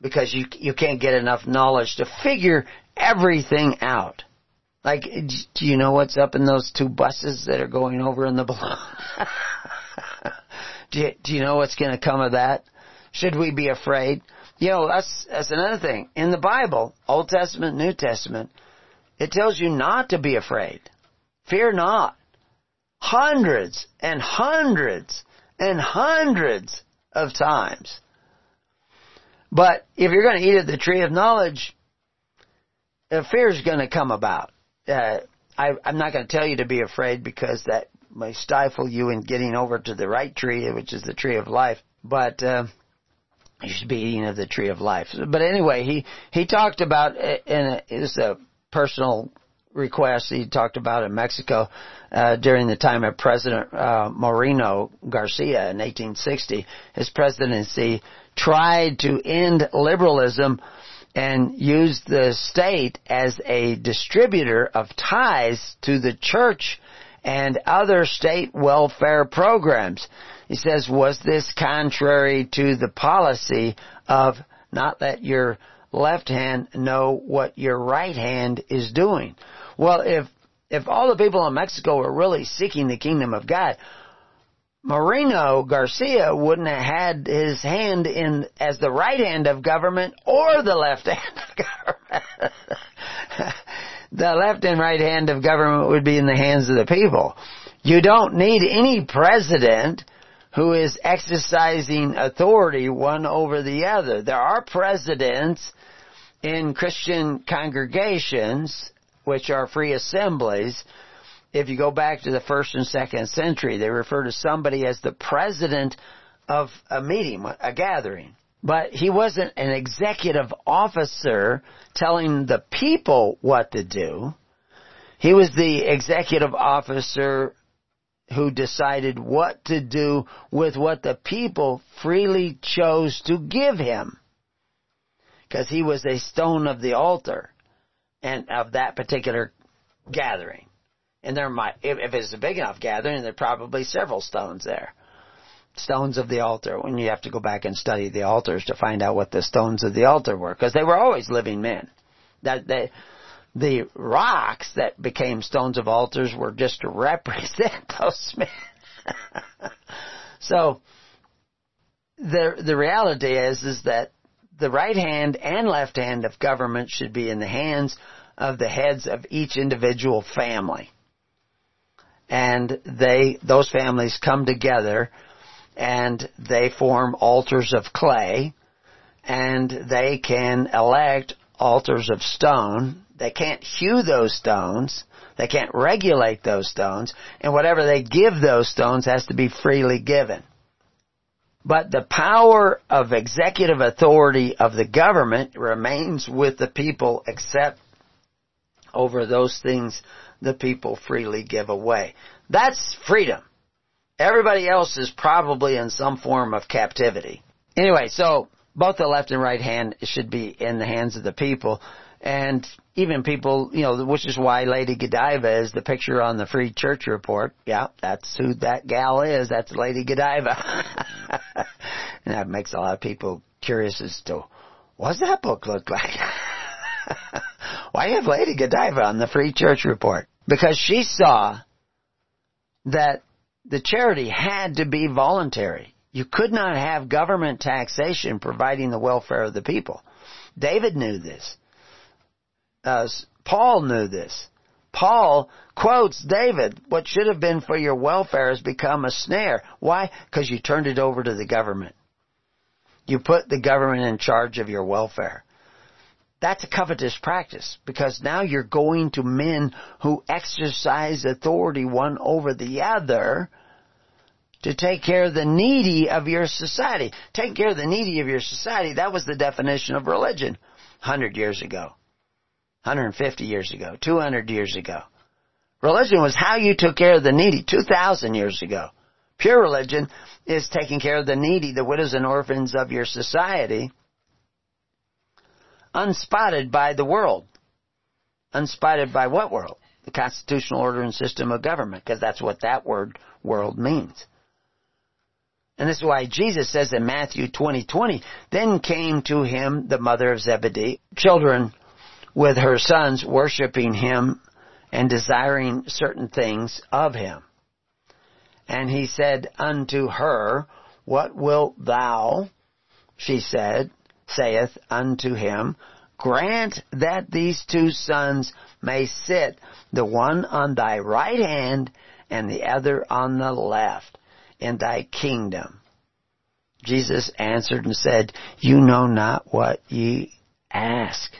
because you you can't get enough knowledge to figure everything out. Like, do you know what's up in those two buses that are going over in the balloon? Do, you, do you know what's going to come of that? Should we be afraid? You know, that's that's another thing in the Bible, Old Testament, New Testament it tells you not to be afraid. Fear not. Hundreds and hundreds and hundreds of times. But if you're going to eat of the tree of knowledge, fear is going to come about. Uh, I, I'm not going to tell you to be afraid because that may stifle you in getting over to the right tree, which is the tree of life. But uh, you should be eating of the tree of life. But anyway, he he talked about and it was a personal request he talked about in Mexico uh, during the time of President uh, Moreno Garcia in 1860. His presidency tried to end liberalism and used the state as a distributor of tithes to the church and other state welfare programs. He says, was this contrary to the policy of not let your left hand know what your right hand is doing. Well, if, if all the people in Mexico were really seeking the kingdom of God, Moreno Garcia wouldn't have had his hand in as the right hand of government or the left hand of government. The left and right hand of government would be in the hands of the people. You don't need any president who is exercising authority one over the other. There are presidents in Christian congregations, which are free assemblies, if you go back to the first and second century, they refer to somebody as the president of a meeting, a gathering. But he wasn't an executive officer telling the people what to do. He was the executive officer who decided what to do with what the people freely chose to give him because he was a stone of the altar and of that particular gathering. And there might, if, it's a big enough gathering, there are probably several stones there. Stones of the altar. When you have to go back and study the altars to find out what the stones of the altar were, because they were always living men. That they, the rocks that became stones of altars were just to represent those men. so the the reality is is that the right hand and left hand of government should be in the hands of the heads of each individual family. And they, those families come together and they form altars of clay and they can elect altars of stone. They can't hew those stones. They can't regulate those stones. And whatever they give those stones has to be freely given. But the power of executive authority of the government remains with the people except over those things the people freely give away. That's freedom. Everybody else is probably in some form of captivity. Anyway, so both the left and right hand should be in the hands of the people. And even people, you know, which is why Lady Godiva is the picture on the Free Church Report. Yeah, that's who that gal is. That's Lady Godiva. and that makes a lot of people curious as to what's that book look like? why have Lady Godiva on the Free Church Report? Because she saw that the charity had to be voluntary. You could not have government taxation providing the welfare of the people. David knew this. Uh, Paul knew this. Paul quotes David, what should have been for your welfare has become a snare. Why? Because you turned it over to the government. You put the government in charge of your welfare. That's a covetous practice because now you're going to men who exercise authority one over the other to take care of the needy of your society. Take care of the needy of your society, that was the definition of religion 100 years ago, 150 years ago, 200 years ago. Religion was how you took care of the needy 2,000 years ago. Pure religion is taking care of the needy, the widows and orphans of your society unspotted by the world. Unspotted by what world? The constitutional order and system of government, because that's what that word world means. And this is why Jesus says in Matthew 20, 20, then came to him the mother of Zebedee, children with her sons worshiping him and desiring certain things of him. And he said unto her, What wilt thou? She said, saith unto him, Grant that these two sons may sit, the one on thy right hand and the other on the left, in thy kingdom. Jesus answered and said, You know not what ye ask.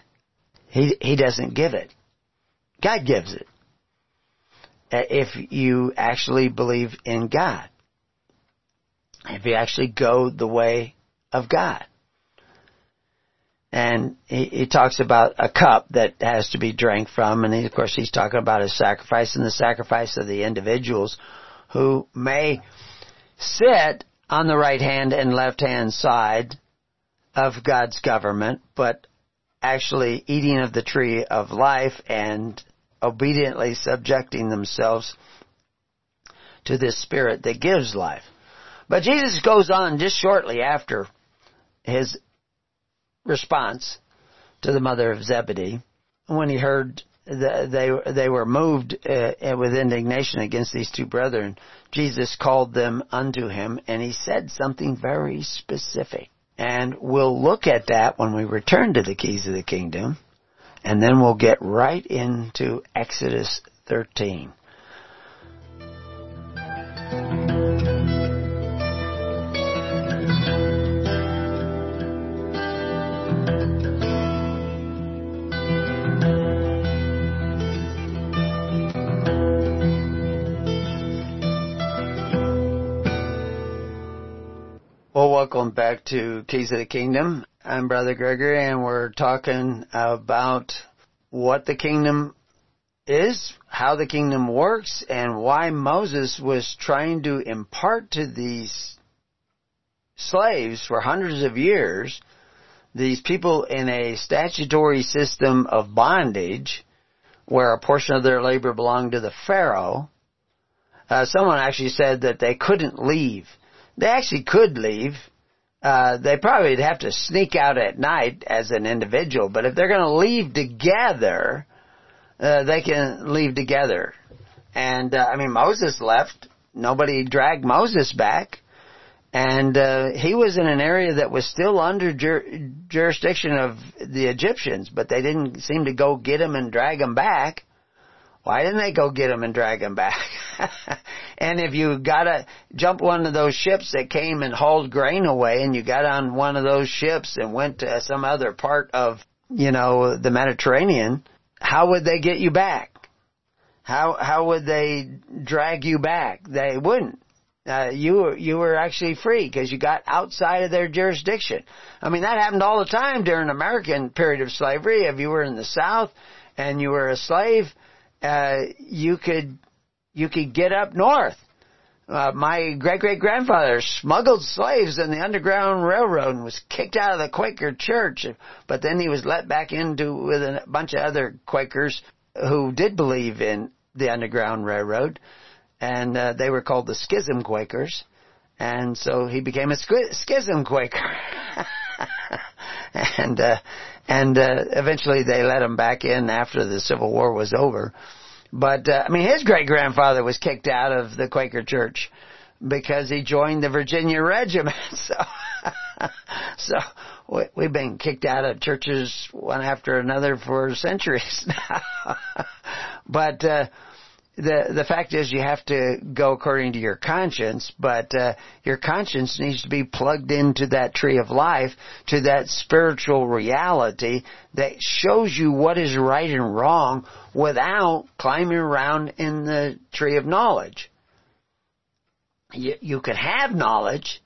He, he doesn't give it. God gives it. Uh, if you actually believe in God. If you actually go the way of God and he, he, talks about a cup that has to be drank from, and he, of course he's talking about his sacrifice and the sacrifice of the individuals who may sit on the right hand and left hand side of God's government, but actually eating of the tree of life and obediently subjecting themselves to this spirit that gives life. But Jesus goes on just shortly after his response to the mother of Zebedee when he heard that they they were moved uh, with indignation against these two brethren. Jesus called them unto him, and he said something very specific. And we'll look at that when we return to the keys of the kingdom, and then we'll get right into Exodus 13. Well, welcome back to Keys of the Kingdom. I'm Brother Gregory and we're talking about what the kingdom is, how the kingdom works, and why Moses was trying to impart to these slaves for hundreds of years, these people in a statutory system of bondage, where a portion of their labor belonged to the Pharaoh. Uh, someone actually said that they couldn't leave they actually could leave. Uh, they probably would have to sneak out at night as an individual, but if they're going to leave together, uh, they can leave together. And uh, I mean, Moses left. Nobody dragged Moses back, and uh, he was in an area that was still under jur- jurisdiction of the Egyptians, but they didn't seem to go get him and drag him back. Why didn't they go get him and drag him back? and if you gotta jump one of those ships that came and hauled grain away and you got on one of those ships and went to some other part of, you know, the Mediterranean, how would they get you back? How, how would they drag you back? They wouldn't. Uh, you were you were actually free because you got outside of their jurisdiction. I mean that happened all the time during American period of slavery. If you were in the South and you were a slave, uh, you could you could get up north uh, my great great grandfather smuggled slaves in the Underground Railroad and was kicked out of the Quaker Church, but then he was let back into with a bunch of other Quakers who did believe in the Underground Railroad, and uh, they were called the Schism Quakers, and so he became a Schism Quaker. and uh, and uh, eventually they let him back in after the Civil War was over. But uh, I mean, his great grandfather was kicked out of the Quaker Church because he joined the Virginia Regiment. So, so we, we've been kicked out of churches one after another for centuries now. but uh, the the fact is you have to go according to your conscience, but uh, your conscience needs to be plugged into that tree of life, to that spiritual reality that shows you what is right and wrong without climbing around in the tree of knowledge. You, you can have knowledge,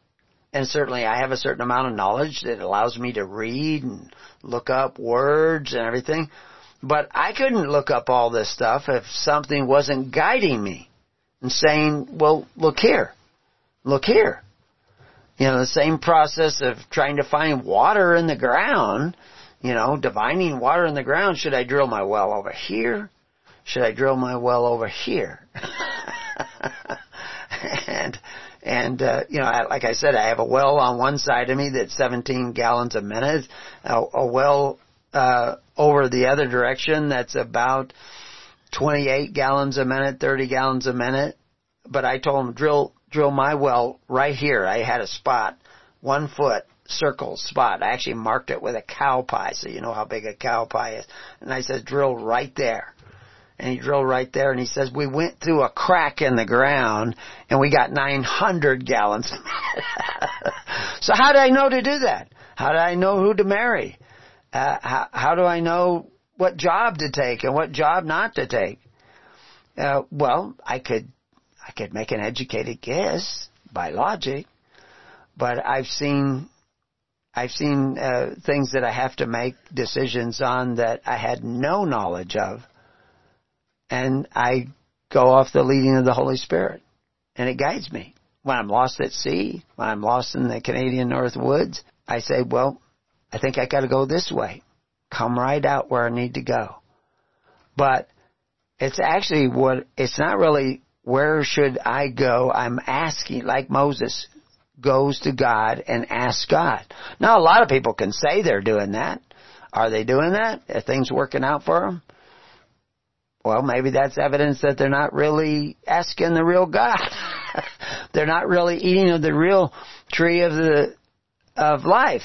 and certainly I have a certain amount of knowledge that allows me to read and look up words and everything. But I couldn't look up all this stuff if something wasn't guiding me and saying, well, look here, look here. You know, the same process of trying to find water in the ground, you know, divining water in the ground. Should I drill my well over here? Should I drill my well over here? and, and, uh, you know, I, like I said, I have a well on one side of me that's 17 gallons a minute, a, a well uh, over the other direction that's about 28 gallons a minute, 30 gallons a minute. But I told him drill drill my well right here. I had a spot, one foot circle spot. I actually marked it with a cow pie, so you know how big a cow pie is. And I said drill right there. And he drilled right there and he says, we went through a crack in the ground and we got 900 gallons. so how did I know to do that? How did I know who to marry? Uh, how, how do I know what job to take and what job not to take? Uh, well, I could, I could make an educated guess by logic, but I've seen, I've seen uh, things that I have to make decisions on that I had no knowledge of, and I go off the leading of the Holy Spirit, and it guides me. When I'm lost at sea, when I'm lost in the Canadian North Woods, I say, well, I think I gotta go this way. Come right out where I need to go. But it's actually what, it's not really where should I go? I'm asking, like Moses goes to God and asks God. Now a lot of people can say they're doing that. Are they doing that? Are things working out for them? Well, maybe that's evidence that they're not really asking the real God. they're not really eating of the real tree of the, of life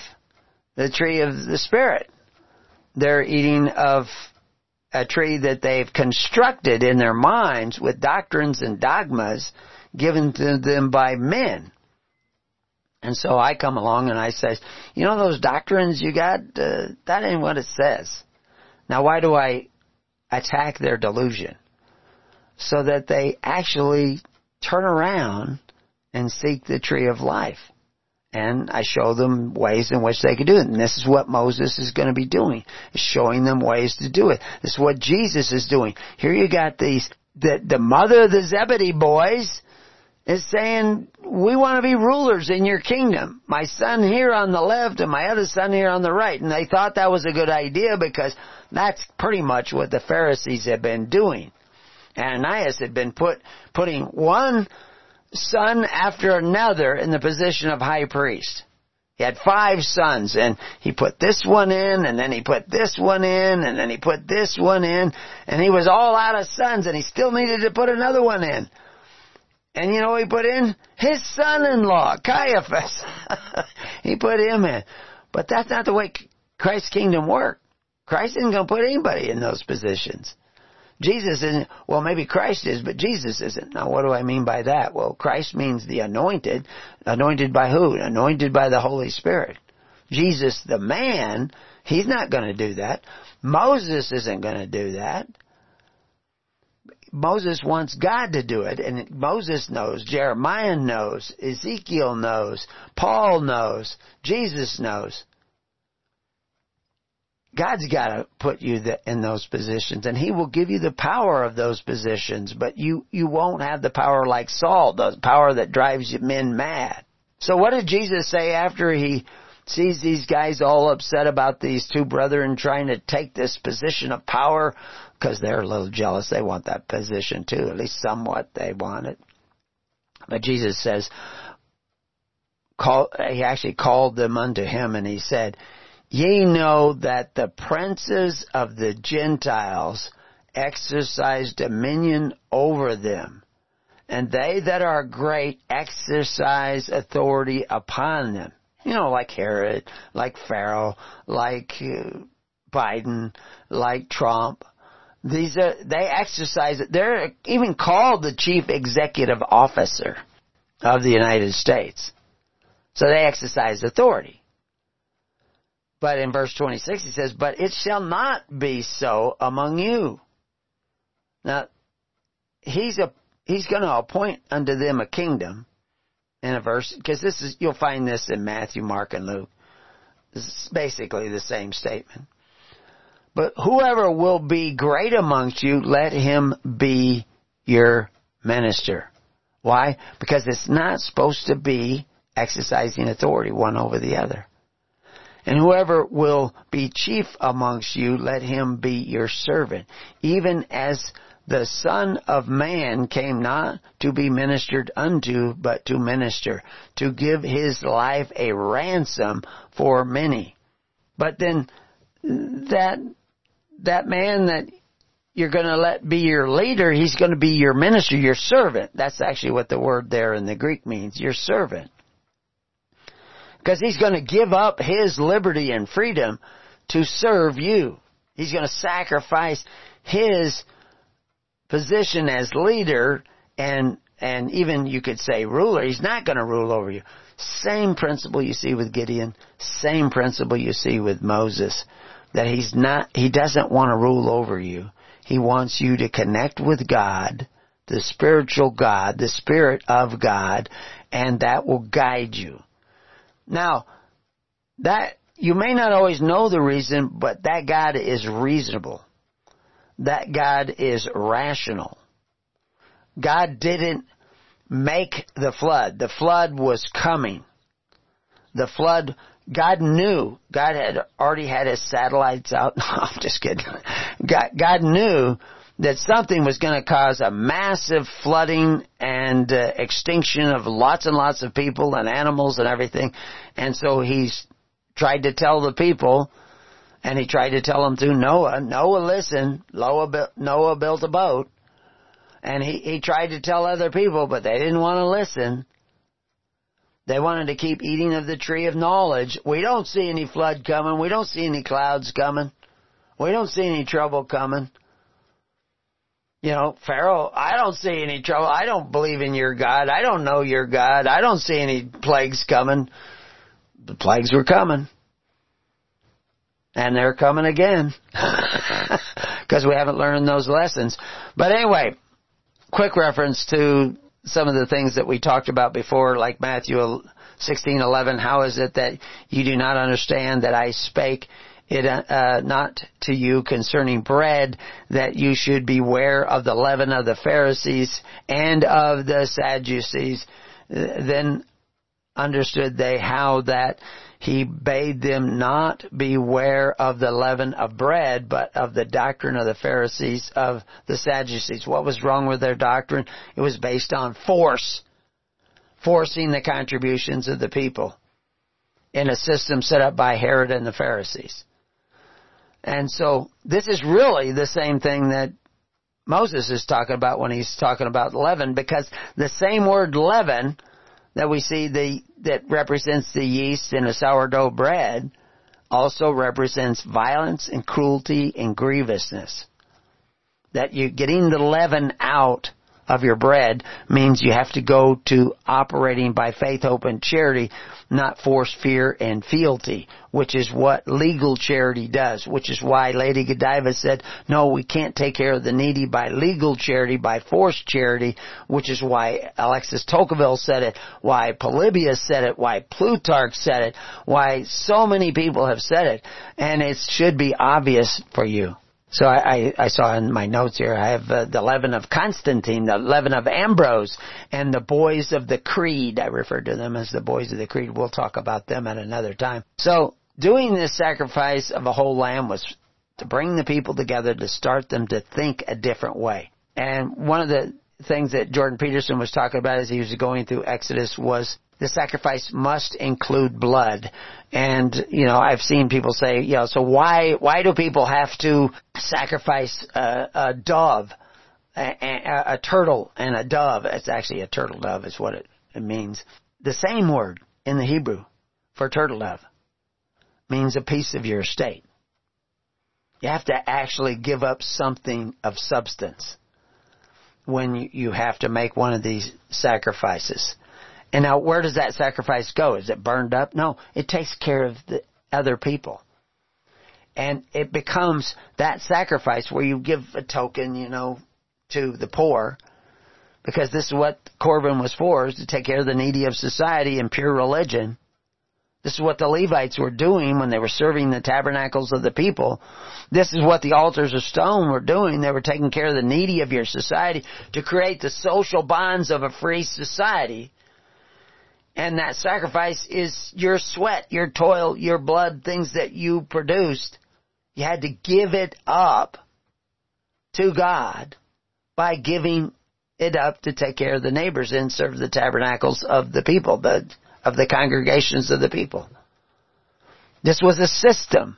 the tree of the Spirit. They're eating of a tree that they've constructed in their minds with doctrines and dogmas given to them by men. And so I come along and I say, you know those doctrines you got, uh, that ain't what it says. Now why do I attack their delusion? So that they actually turn around and seek the tree of life and I show them ways in which they can do it. And this is what Moses is going to be doing, is showing them ways to do it. This is what Jesus is doing. Here you got these, the, the mother of the Zebedee boys is saying, we want to be rulers in your kingdom. My son here on the left and my other son here on the right. And they thought that was a good idea because that's pretty much what the Pharisees had been doing. Ananias had been put, putting one son after another in the position of high priest. He had five sons and he put this one in and then he put this one in and then he put this one in and he was all out of sons and he still needed to put another one in. And you know he put in? His son-in-law, Caiaphas. he put him in. But that's not the way Christ's kingdom worked. Christ isn't going to put anybody in those positions. Jesus isn't, well maybe Christ is, but Jesus isn't. Now what do I mean by that? Well, Christ means the anointed. Anointed by who? Anointed by the Holy Spirit. Jesus the man, he's not gonna do that. Moses isn't gonna do that. Moses wants God to do it, and Moses knows, Jeremiah knows, Ezekiel knows, Paul knows, Jesus knows. God's got to put you in those positions and he will give you the power of those positions, but you, you won't have the power like Saul, the power that drives men mad. So what did Jesus say after he sees these guys all upset about these two brethren trying to take this position of power because they're a little jealous. They want that position too, at least somewhat they want it. But Jesus says, call, he actually called them unto him and he said, Ye know that the princes of the Gentiles exercise dominion over them, and they that are great exercise authority upon them. You know, like Herod, like Pharaoh, like uh, Biden, like Trump. These are, they exercise, they're even called the chief executive officer of the United States. So they exercise authority. But in verse 26 he says, But it shall not be so among you. Now, he's a, he's gonna appoint unto them a kingdom in a verse, because this is, you'll find this in Matthew, Mark, and Luke. Is basically the same statement. But whoever will be great amongst you, let him be your minister. Why? Because it's not supposed to be exercising authority one over the other. And whoever will be chief amongst you, let him be your servant, even as the Son of Man came not to be ministered unto, but to minister, to give his life a ransom for many. But then that, that man that you're going to let be your leader, he's going to be your minister, your servant. That's actually what the word there in the Greek means, your servant. Because he's going to give up his liberty and freedom to serve you. He's going to sacrifice his position as leader and and even you could say ruler, he's not going to rule over you. Same principle you see with Gideon, same principle you see with Moses, that he's not, he doesn't want to rule over you. He wants you to connect with God, the spiritual God, the Spirit of God, and that will guide you. Now, that, you may not always know the reason, but that God is reasonable that God is rational. God didn't make the flood. The flood was coming. The flood, God knew, God had already had his satellites out. No, I'm just kidding. God, God knew that something was going to cause a massive flooding and uh, extinction of lots and lots of people and animals and everything. And so he's tried to tell the people, and he tried to tell them through Noah. Noah listened. Noah, Noah built a boat. And he, he tried to tell other people, but they didn't want to listen. They wanted to keep eating of the tree of knowledge. We don't see any flood coming. We don't see any clouds coming. We don't see any trouble coming. You know, Pharaoh, I don't see any trouble. I don't believe in your God. I don't know your God. I don't see any plagues coming. The plagues were coming. And they're coming again. Because we haven't learned those lessons. But anyway, quick reference to some of the things that we talked about before, like Matthew 16:11. How is it that you do not understand that I spake it uh, not to you concerning bread that you should beware of the leaven of the Pharisees and of the Sadducees? Then understood they how that he bade them not beware of the leaven of bread, but of the doctrine of the Pharisees, of the Sadducees. What was wrong with their doctrine? It was based on force. Forcing the contributions of the people in a system set up by Herod and the Pharisees. And so, this is really the same thing that Moses is talking about when he's talking about leaven, because the same word leaven that we see the, that represents the yeast in a sourdough bread also represents violence and cruelty and grievousness. That you're getting the leaven out of your bread means you have to go to operating by faith, hope, and charity, not force, fear, and fealty, which is what legal charity does, which is why Lady Godiva said, no, we can't take care of the needy by legal charity, by forced charity, which is why Alexis Tocqueville said it, why Polybius said it, why Plutarch said it, why so many people have said it, and it should be obvious for you. So I, I, I saw in my notes here, I have uh, the leaven of Constantine, the leaven of Ambrose, and the boys of the Creed. I refer to them as the boys of the Creed. We'll talk about them at another time. So doing this sacrifice of a whole lamb was to bring the people together, to start them to think a different way. And one of the things that Jordan Peterson was talking about as he was going through Exodus was the sacrifice must include blood. And, you know, I've seen people say, you know, so why, why do people have to sacrifice a, a dove, a, a, a, turtle and a dove? It's actually a turtle dove is what it, it means. The same word in the Hebrew for turtle dove means a piece of your estate. You have to actually give up something of substance when you have to make one of these sacrifices. And now where does that sacrifice go? Is it burned up? No, it takes care of the other people. And it becomes that sacrifice where you give a token, you know, to the poor, because this is what Corban was for, is to take care of the needy of society and pure religion. This is what the Levites were doing when they were serving the tabernacles of the people. This is what the altars of stone were doing. They were taking care of the needy of your society to create the social bonds of a free society and that sacrifice is your sweat, your toil, your blood, things that you produced. You had to give it up to God by giving it up to take care of the neighbors and serve the tabernacles of the people, the, of the congregations of the people. This was a system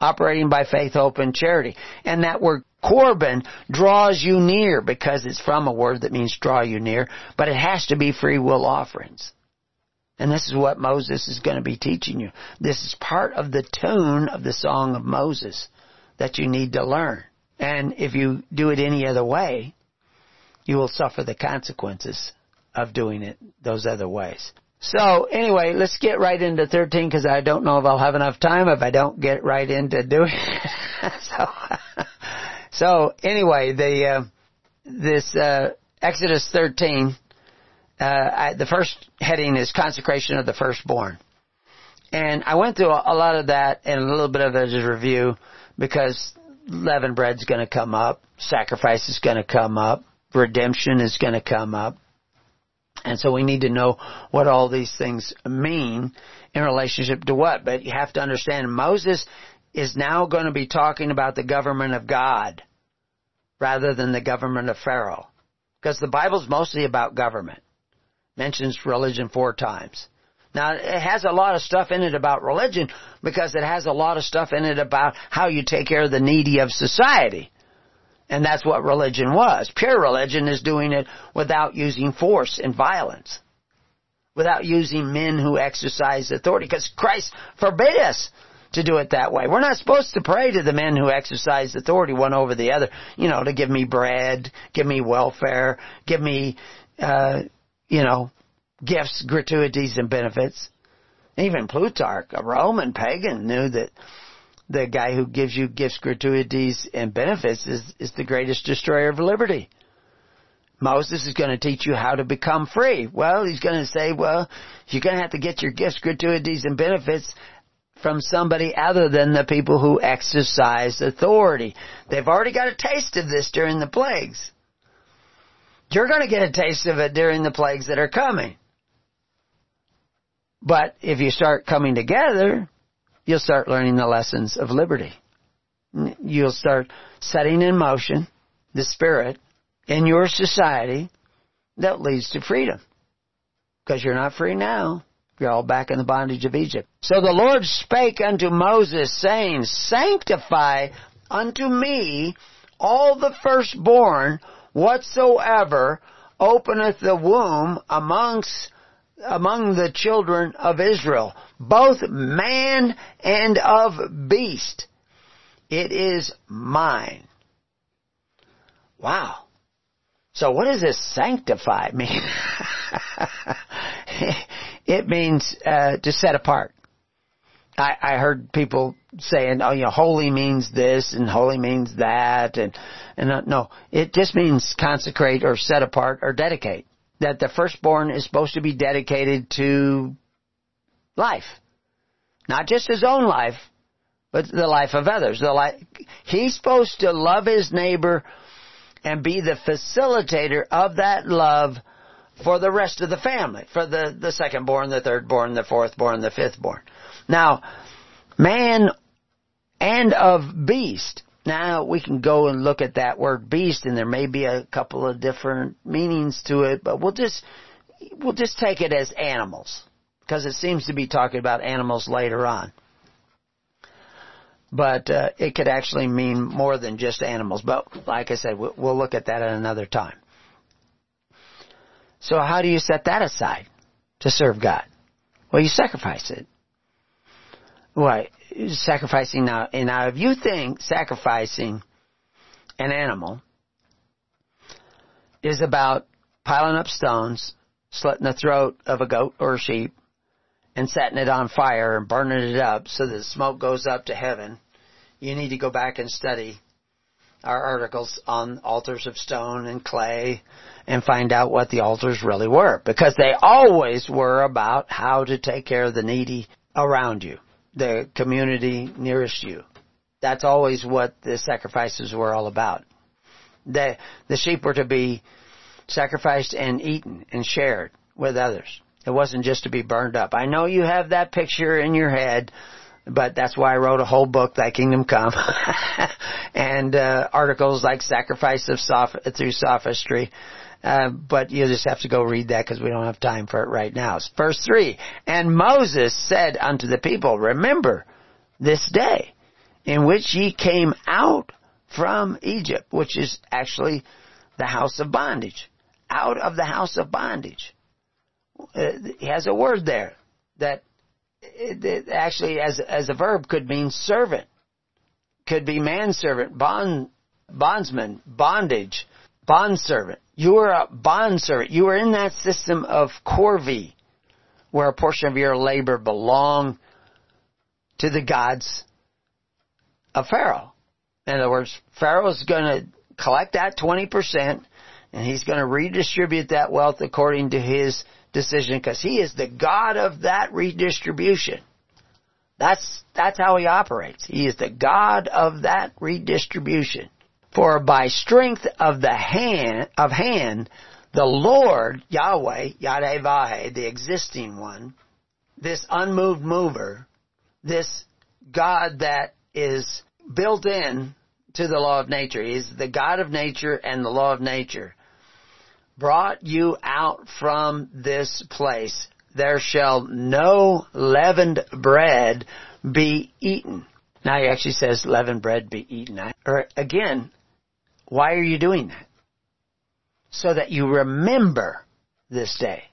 operating by faith, hope, and charity. And that word Corban draws you near because it's from a word that means draw you near, but it has to be free will offerings. And this is what Moses is going to be teaching you. This is part of the tune of the Song of Moses that you need to learn. And if you do it any other way, you will suffer the consequences of doing it those other ways. So anyway, let's get right into 13 because I don't know if I'll have enough time if I don't get right into doing it. so, so anyway, the, uh, this, uh, Exodus 13, uh, I, the first heading is consecration of the firstborn. And I went through a, lot of that and a little bit of it as a review because leavened bread's going to come up, sacrifice is going to come up, redemption is going to come up. And so we need to know what all these things mean in relationship to what. But you have to understand Moses is now going to be talking about the government of God rather than the government of Pharaoh. Because the Bible's mostly about government mentions religion four times. Now, it has a lot of stuff in it about religion because it has a lot of stuff in it about how you take care of the needy of society. And that's what religion was. Pure religion is doing it without using force and violence. Without using men who exercise authority. Because Christ forbid us to do it that way. We're not supposed to pray to the men who exercise authority one over the other. You know, to give me bread, give me welfare, give me, uh, you know, gifts, gratuities, and benefits. Even Plutarch, a Roman pagan, knew that the guy who gives you gifts, gratuities, and benefits is, is the greatest destroyer of liberty. Moses is going to teach you how to become free. Well, he's going to say, well, you're going to have to get your gifts, gratuities, and benefits from somebody other than the people who exercise authority. They've already got a taste of this during the plagues. You're going to get a taste of it during the plagues that are coming. But if you start coming together, you'll start learning the lessons of liberty. You'll start setting in motion the spirit in your society that leads to freedom. Because you're not free now. You're all back in the bondage of Egypt. So the Lord spake unto Moses, saying, Sanctify unto me all the firstborn whatsoever openeth the womb amongst among the children of Israel, both man and of beast. It is mine. Wow. So what does this sanctify mean? it means uh, to set apart. I, I heard people saying, "Oh, you know, holy means this and holy means that," and and uh, no, it just means consecrate or set apart or dedicate. That the firstborn is supposed to be dedicated to life, not just his own life, but the life of others. The life he's supposed to love his neighbor and be the facilitator of that love for the rest of the family, for the the second born, the third born, the fourth born, the fifth born. Now, man and of beast. Now we can go and look at that word beast and there may be a couple of different meanings to it, but we'll just, we'll just take it as animals. Because it seems to be talking about animals later on. But uh, it could actually mean more than just animals. But like I said, we'll, we'll look at that at another time. So how do you set that aside to serve God? Well, you sacrifice it. Why? Sacrificing now, and now if you think sacrificing an animal is about piling up stones, slitting the throat of a goat or a sheep, and setting it on fire and burning it up so that the smoke goes up to heaven, you need to go back and study our articles on altars of stone and clay and find out what the altars really were because they always were about how to take care of the needy around you the community nearest you. That's always what the sacrifices were all about. The, the sheep were to be sacrificed and eaten and shared with others. It wasn't just to be burned up. I know you have that picture in your head, but that's why I wrote a whole book, Thy Kingdom Come, and uh, articles like Sacrifice of Soph- through Sophistry. Uh, but you just have to go read that because we don't have time for it right now. Verse 3, And Moses said unto the people, Remember this day in which ye came out from Egypt, which is actually the house of bondage. Out of the house of bondage. Uh, he has a word there that it, actually as, as a verb could mean servant. Could be manservant, bond, bondsman, bondage, bondservant. You were a bondservant. You were in that system of corvée, where a portion of your labor belonged to the gods of Pharaoh. In other words, Pharaoh is going to collect that 20% and he's going to redistribute that wealth according to his decision because he is the God of that redistribution. That's, that's how he operates. He is the God of that redistribution. For by strength of the hand, of hand, the Lord, Yahweh, Yahweh, the existing one, this unmoved mover, this God that is built in to the law of nature, is the God of nature and the law of nature, brought you out from this place. There shall no leavened bread be eaten. Now he actually says leavened bread be eaten. Or again, why are you doing that? So that you remember this day.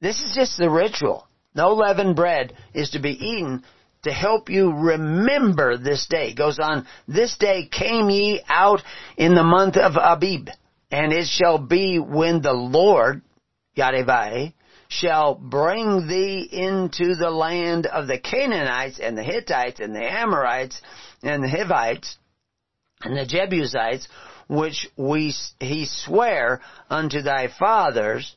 This is just the ritual. No leavened bread is to be eaten to help you remember this day. It goes on, this day came ye out in the month of Abib, and it shall be when the Lord, Yahweh, shall bring thee into the land of the Canaanites and the Hittites and the Amorites and the Hivites and the Jebusites, which we, he sware unto thy fathers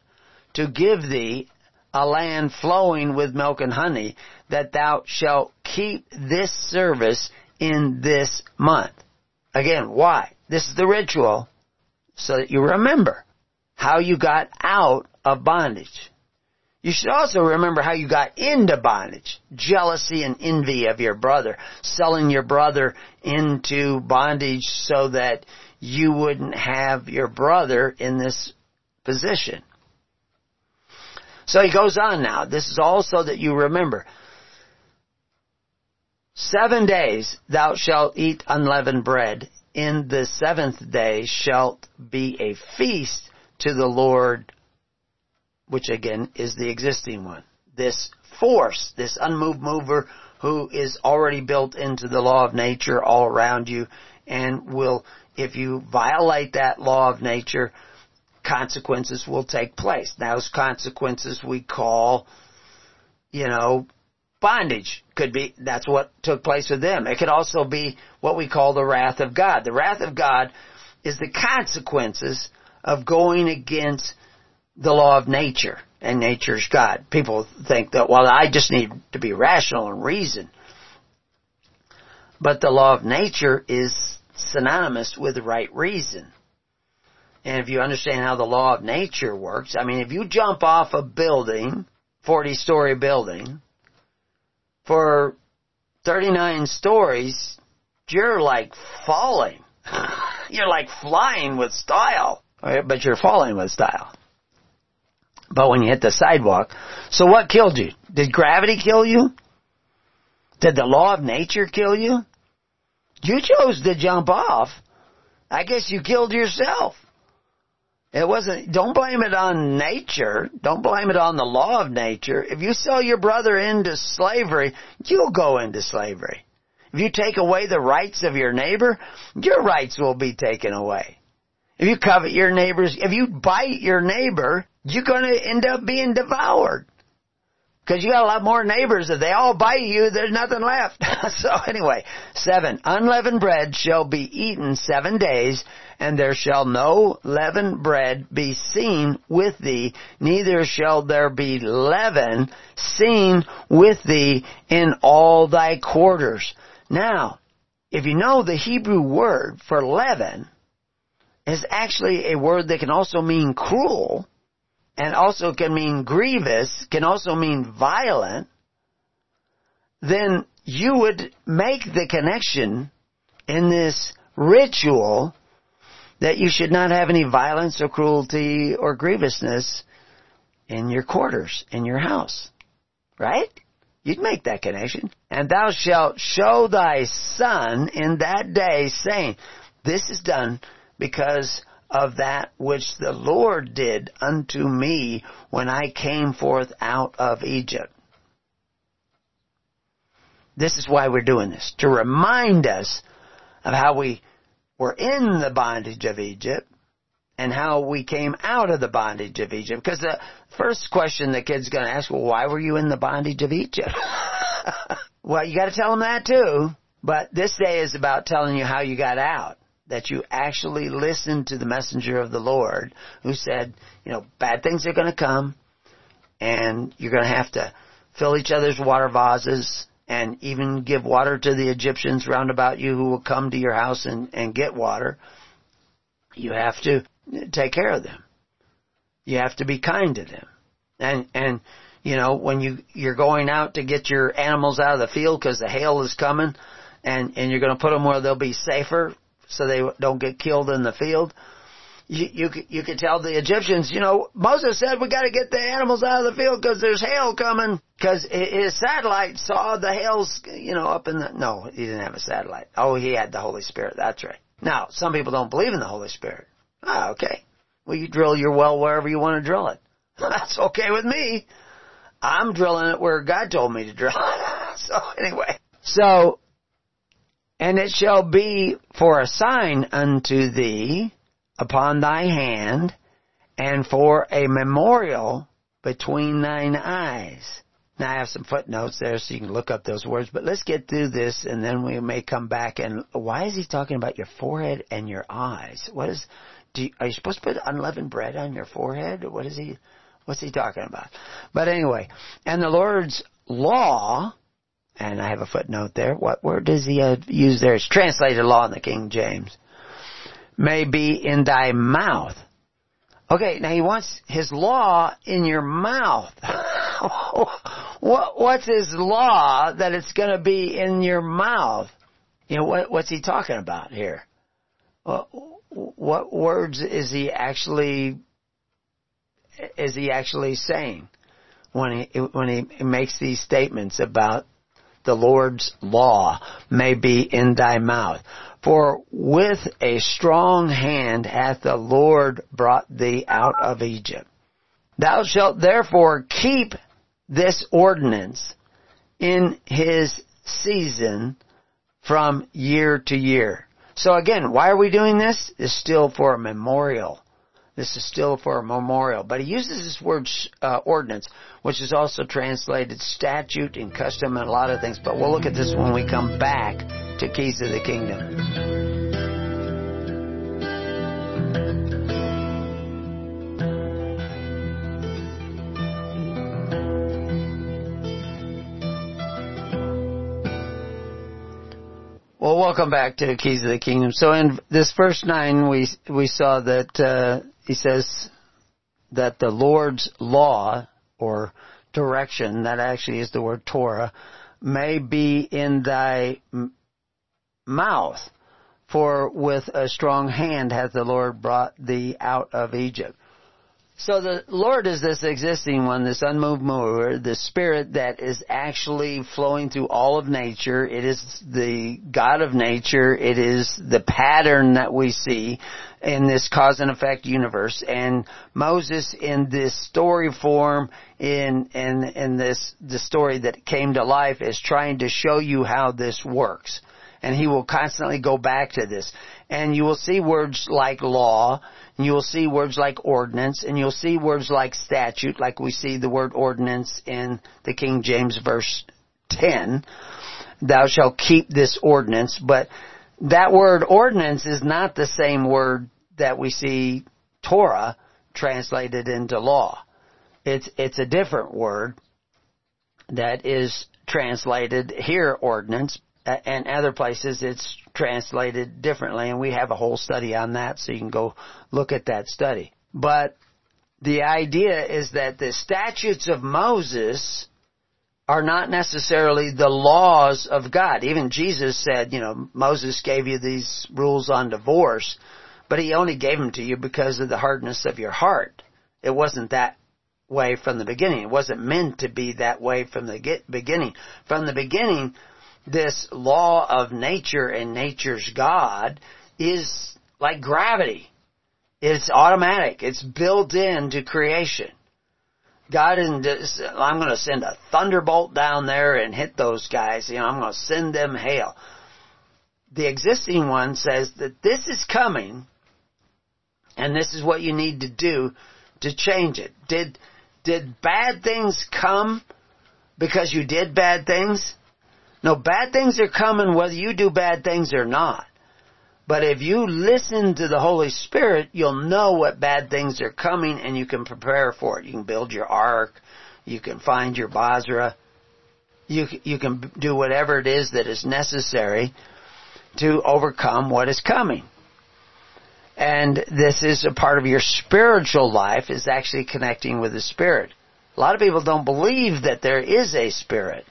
to give thee a land flowing with milk and honey, that thou shalt keep this service in this month. Again, why? This is the ritual so that you remember how you got out of bondage. You should also remember how you got into bondage. Jealousy and envy of your brother. Selling your brother into bondage so that you wouldn't have your brother in this position. So he goes on now. This is also that you remember. Seven days thou shalt eat unleavened bread. In the seventh day shalt be a feast to the Lord which again is the existing one. This force, this unmoved mover who is already built into the law of nature all around you and will, if you violate that law of nature, consequences will take place. Now those consequences we call, you know, bondage. Could be, that's what took place with them. It could also be what we call the wrath of God. The wrath of God is the consequences of going against the law of nature. And nature's God. People think that, well, I just need to be rational and reason. But the law of nature is synonymous with right reason. And if you understand how the law of nature works, I mean, if you jump off a building, 40 story building, for 39 stories, you're like falling. you're like flying with style. But you're falling with style. But when you hit the sidewalk, so what killed you? Did gravity kill you? Did the law of nature kill you? You chose to jump off. I guess you killed yourself. It wasn't, don't blame it on nature. Don't blame it on the law of nature. If you sell your brother into slavery, you'll go into slavery. If you take away the rights of your neighbor, your rights will be taken away. If you covet your neighbor's, if you bite your neighbor, you're gonna end up being devoured. Cause you got a lot more neighbors. If they all bite you, there's nothing left. so anyway, seven, unleavened bread shall be eaten seven days, and there shall no leavened bread be seen with thee, neither shall there be leaven seen with thee in all thy quarters. Now, if you know the Hebrew word for leaven is actually a word that can also mean cruel, and also can mean grievous, can also mean violent, then you would make the connection in this ritual that you should not have any violence or cruelty or grievousness in your quarters, in your house. Right? You'd make that connection. And thou shalt show thy son in that day saying, this is done because of that which the Lord did unto me when I came forth out of Egypt. This is why we're doing this, to remind us of how we were in the bondage of Egypt and how we came out of the bondage of Egypt. Because the first question the kid's going to ask, well, why were you in the bondage of Egypt? well, you got to tell them that too. But this day is about telling you how you got out that you actually listen to the messenger of the Lord who said, you know, bad things are going to come and you're going to have to fill each other's water vases and even give water to the Egyptians round about you who will come to your house and, and get water. You have to take care of them. You have to be kind to them. And, and, you know, when you, you're going out to get your animals out of the field because the hail is coming and, and you're going to put them where they'll be safer, so they don't get killed in the field. You, you, you could tell the Egyptians, you know, Moses said we gotta get the animals out of the field because there's hail coming. Cause his satellite saw the hails, you know, up in the, no, he didn't have a satellite. Oh, he had the Holy Spirit, that's right. Now, some people don't believe in the Holy Spirit. Ah, okay. Well, you drill your well wherever you want to drill it. That's okay with me. I'm drilling it where God told me to drill it. so anyway, so and it shall be for a sign unto thee upon thy hand, and for a memorial between thine eyes. Now I have some footnotes there so you can look up those words, but let's get through this and then we may come back and why is he talking about your forehead and your eyes? What is, you, are you supposed to put unleavened bread on your forehead? What is he, what's he talking about? But anyway, and the Lord's law and I have a footnote there. What word does he uh, use there? It's translated law in the King James. May be in thy mouth. Okay, now he wants his law in your mouth. what, what's his law that it's going to be in your mouth? You know, what, what's he talking about here? What, what words is he actually, is he actually saying when he, when he makes these statements about the Lord's law may be in thy mouth. For with a strong hand hath the Lord brought thee out of Egypt. Thou shalt therefore keep this ordinance in his season from year to year. So again, why are we doing this? Is still for a memorial This is still for a memorial. But he uses this word uh, ordinance, which is also translated statute and custom and a lot of things. But we'll look at this when we come back to Keys of the Kingdom. Well, welcome back to Keys of the Kingdom. So in this first nine, we we saw that uh, he says that the Lord's law or direction, that actually is the word Torah, may be in thy mouth. For with a strong hand hath the Lord brought thee out of Egypt. So the Lord is this existing one, this unmoved mover, the spirit that is actually flowing through all of nature. It is the God of nature. It is the pattern that we see in this cause and effect universe. And Moses in this story form, in, in, in this, the story that came to life is trying to show you how this works. And he will constantly go back to this. And you will see words like law, and you will see words like ordinance, and you'll see words like statute, like we see the word ordinance in the King James verse 10. Thou shalt keep this ordinance, but that word ordinance is not the same word that we see Torah translated into law. It's, it's a different word that is translated here ordinance, and other places it's translated differently, and we have a whole study on that, so you can go look at that study. But the idea is that the statutes of Moses are not necessarily the laws of God. Even Jesus said, you know, Moses gave you these rules on divorce, but he only gave them to you because of the hardness of your heart. It wasn't that way from the beginning. It wasn't meant to be that way from the beginning. From the beginning, this law of nature and nature's God is like gravity. It's automatic. It's built into creation. God isn't just, I'm going to send a thunderbolt down there and hit those guys. You know, I'm going to send them hail. The existing one says that this is coming and this is what you need to do to change it. Did, did bad things come because you did bad things? No, bad things are coming whether you do bad things or not. But if you listen to the Holy Spirit, you'll know what bad things are coming and you can prepare for it. You can build your ark. You can find your Bozrah. You, you can do whatever it is that is necessary to overcome what is coming. And this is a part of your spiritual life is actually connecting with the Spirit. A lot of people don't believe that there is a Spirit.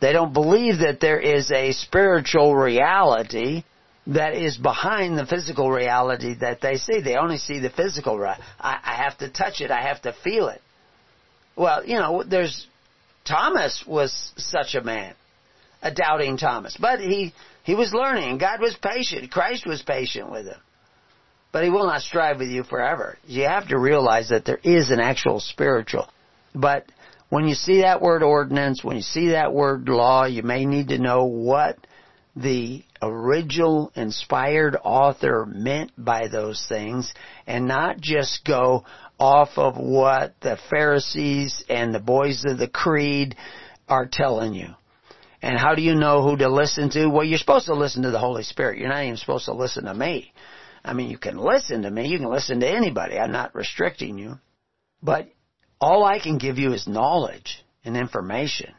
They don't believe that there is a spiritual reality that is behind the physical reality that they see. They only see the physical. I, I have to touch it. I have to feel it. Well, you know, there's Thomas was such a man, a doubting Thomas, but he he was learning. God was patient. Christ was patient with him. But he will not strive with you forever. You have to realize that there is an actual spiritual. But when you see that word ordinance, when you see that word law, you may need to know what the original inspired author meant by those things and not just go off of what the Pharisees and the boys of the creed are telling you. And how do you know who to listen to? Well, you're supposed to listen to the Holy Spirit. You're not even supposed to listen to me. I mean, you can listen to me. You can listen to anybody. I'm not restricting you. But all I can give you is knowledge and information.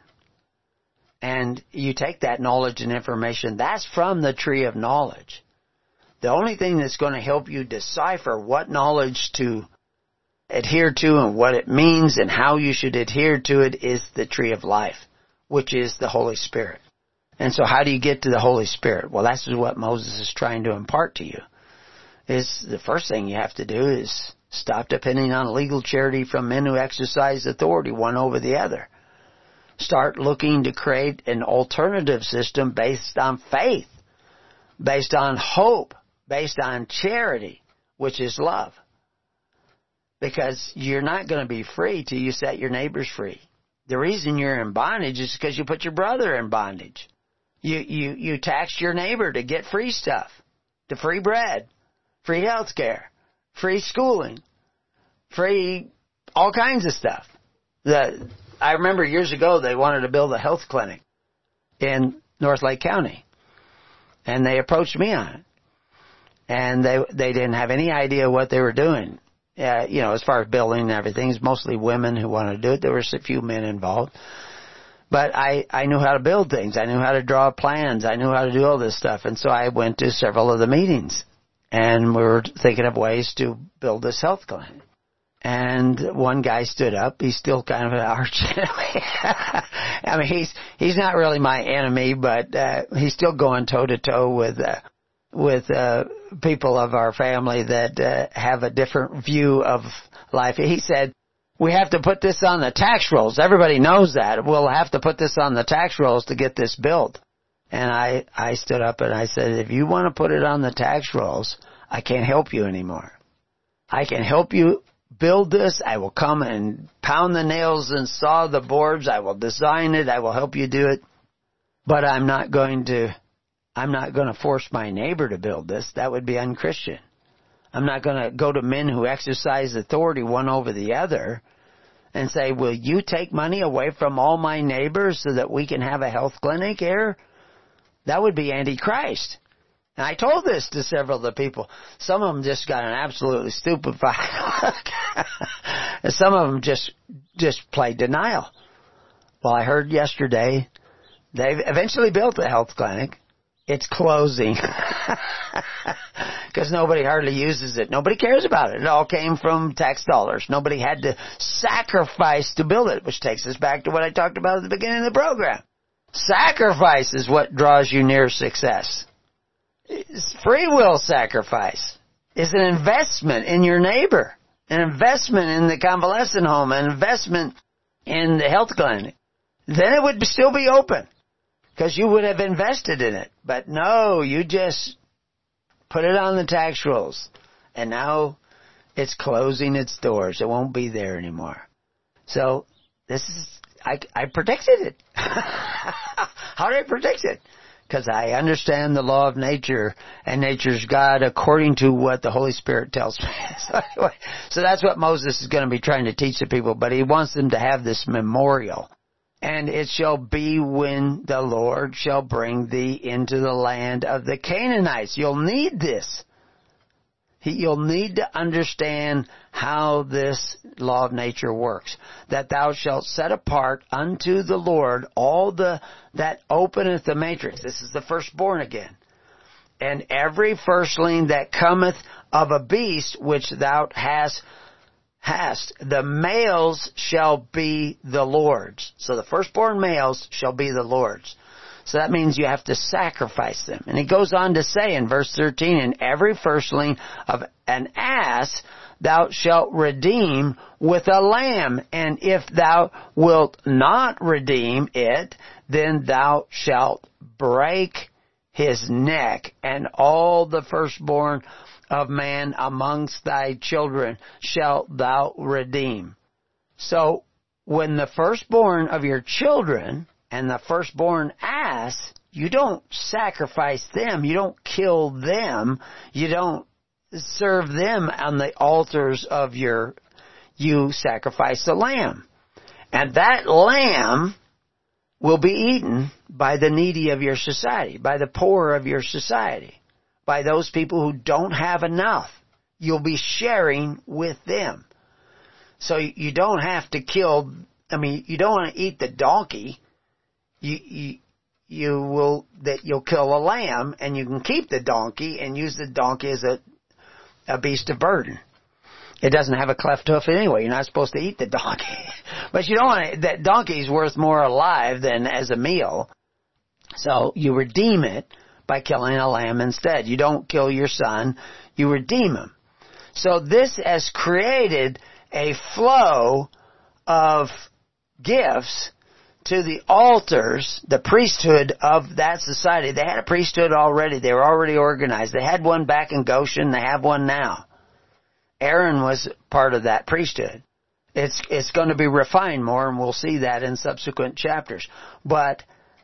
And you take that knowledge and information, that's from the tree of knowledge. The only thing that's going to help you decipher what knowledge to adhere to and what it means and how you should adhere to it is the tree of life, which is the Holy Spirit. And so how do you get to the Holy Spirit? Well, that's what Moses is trying to impart to you. Is the first thing you have to do is Stop depending on legal charity from men who exercise authority one over the other. Start looking to create an alternative system based on faith, based on hope, based on charity, which is love. Because you're not going to be free till you set your neighbors free. The reason you're in bondage is because you put your brother in bondage. You, you, you taxed your neighbor to get free stuff, to free bread, free health care free schooling. free all kinds of stuff. The, I remember years ago they wanted to build a health clinic in North Lake County. And they approached me on it. And they, they didn't have any idea what they were doing. Uh, you know, as far as building and everything, it's mostly women who wanted to do it. There were a few men involved. But I, I knew how to build things. I knew how to draw plans. I knew how to do all this stuff. And so I went to several of the meetings. And we were thinking of ways to build this health clinic. And one guy stood up. He's still kind of an arch enemy. I mean, he's he's not really my enemy, but uh, he's still going toe to toe with uh, with uh, people of our family that uh, have a different view of life. He said, "We have to put this on the tax rolls. Everybody knows that. We'll have to put this on the tax rolls to get this built." And I I stood up and I said, "If you want to put it on the tax rolls, I can't help you anymore. I can help you build this. I will come and pound the nails and saw the boards. I will design it. I will help you do it. But I'm not going to, I'm not going to force my neighbor to build this. That would be unchristian. I'm not going to go to men who exercise authority one over the other and say, will you take money away from all my neighbors so that we can have a health clinic here? That would be antichrist. And I told this to several of the people. Some of them just got an absolutely stupefied look. and some of them just, just played denial. Well, I heard yesterday they've eventually built a health clinic. It's closing. Because nobody hardly uses it. Nobody cares about it. It all came from tax dollars. Nobody had to sacrifice to build it, which takes us back to what I talked about at the beginning of the program. Sacrifice is what draws you near success free will sacrifice is an investment in your neighbor, an investment in the convalescent home, an investment in the health clinic. Then it would still be open because you would have invested in it. But no, you just put it on the tax rolls and now it's closing its doors. It won't be there anymore. So this is, I, I predicted it. How did I predict it? because I understand the law of nature and nature's God according to what the Holy Spirit tells me. so, anyway, so that's what Moses is going to be trying to teach the people, but he wants them to have this memorial. And it shall be when the Lord shall bring thee into the land of the Canaanites. You'll need this. You'll need to understand how this law of nature works. That thou shalt set apart unto the Lord all the, that openeth the matrix. This is the firstborn again. And every firstling that cometh of a beast which thou hast, hast, the males shall be the Lord's. So the firstborn males shall be the Lord's. So that means you have to sacrifice them. And he goes on to say in verse 13, and every firstling of an ass thou shalt redeem with a lamb, and if thou wilt not redeem it, then thou shalt break his neck, and all the firstborn of man amongst thy children shalt thou redeem. So, when the firstborn of your children and the firstborn ass, you don't sacrifice them. You don't kill them. You don't serve them on the altars of your, you sacrifice the lamb. And that lamb will be eaten by the needy of your society, by the poor of your society, by those people who don't have enough. You'll be sharing with them. So you don't have to kill, I mean, you don't want to eat the donkey you, you, you will, that you'll kill a lamb and you can keep the donkey and use the donkey as a, a beast of burden. It doesn't have a cleft hoof anyway. You're not supposed to eat the donkey. but you don't want to, that donkey's worth more alive than as a meal. So you redeem it by killing a lamb instead. You don't kill your son, you redeem him. So this has created a flow of gifts to the altars, the priesthood of that society. They had a priesthood already. They were already organized. They had one back in Goshen. They have one now. Aaron was part of that priesthood. It's, it's going to be refined more and we'll see that in subsequent chapters. But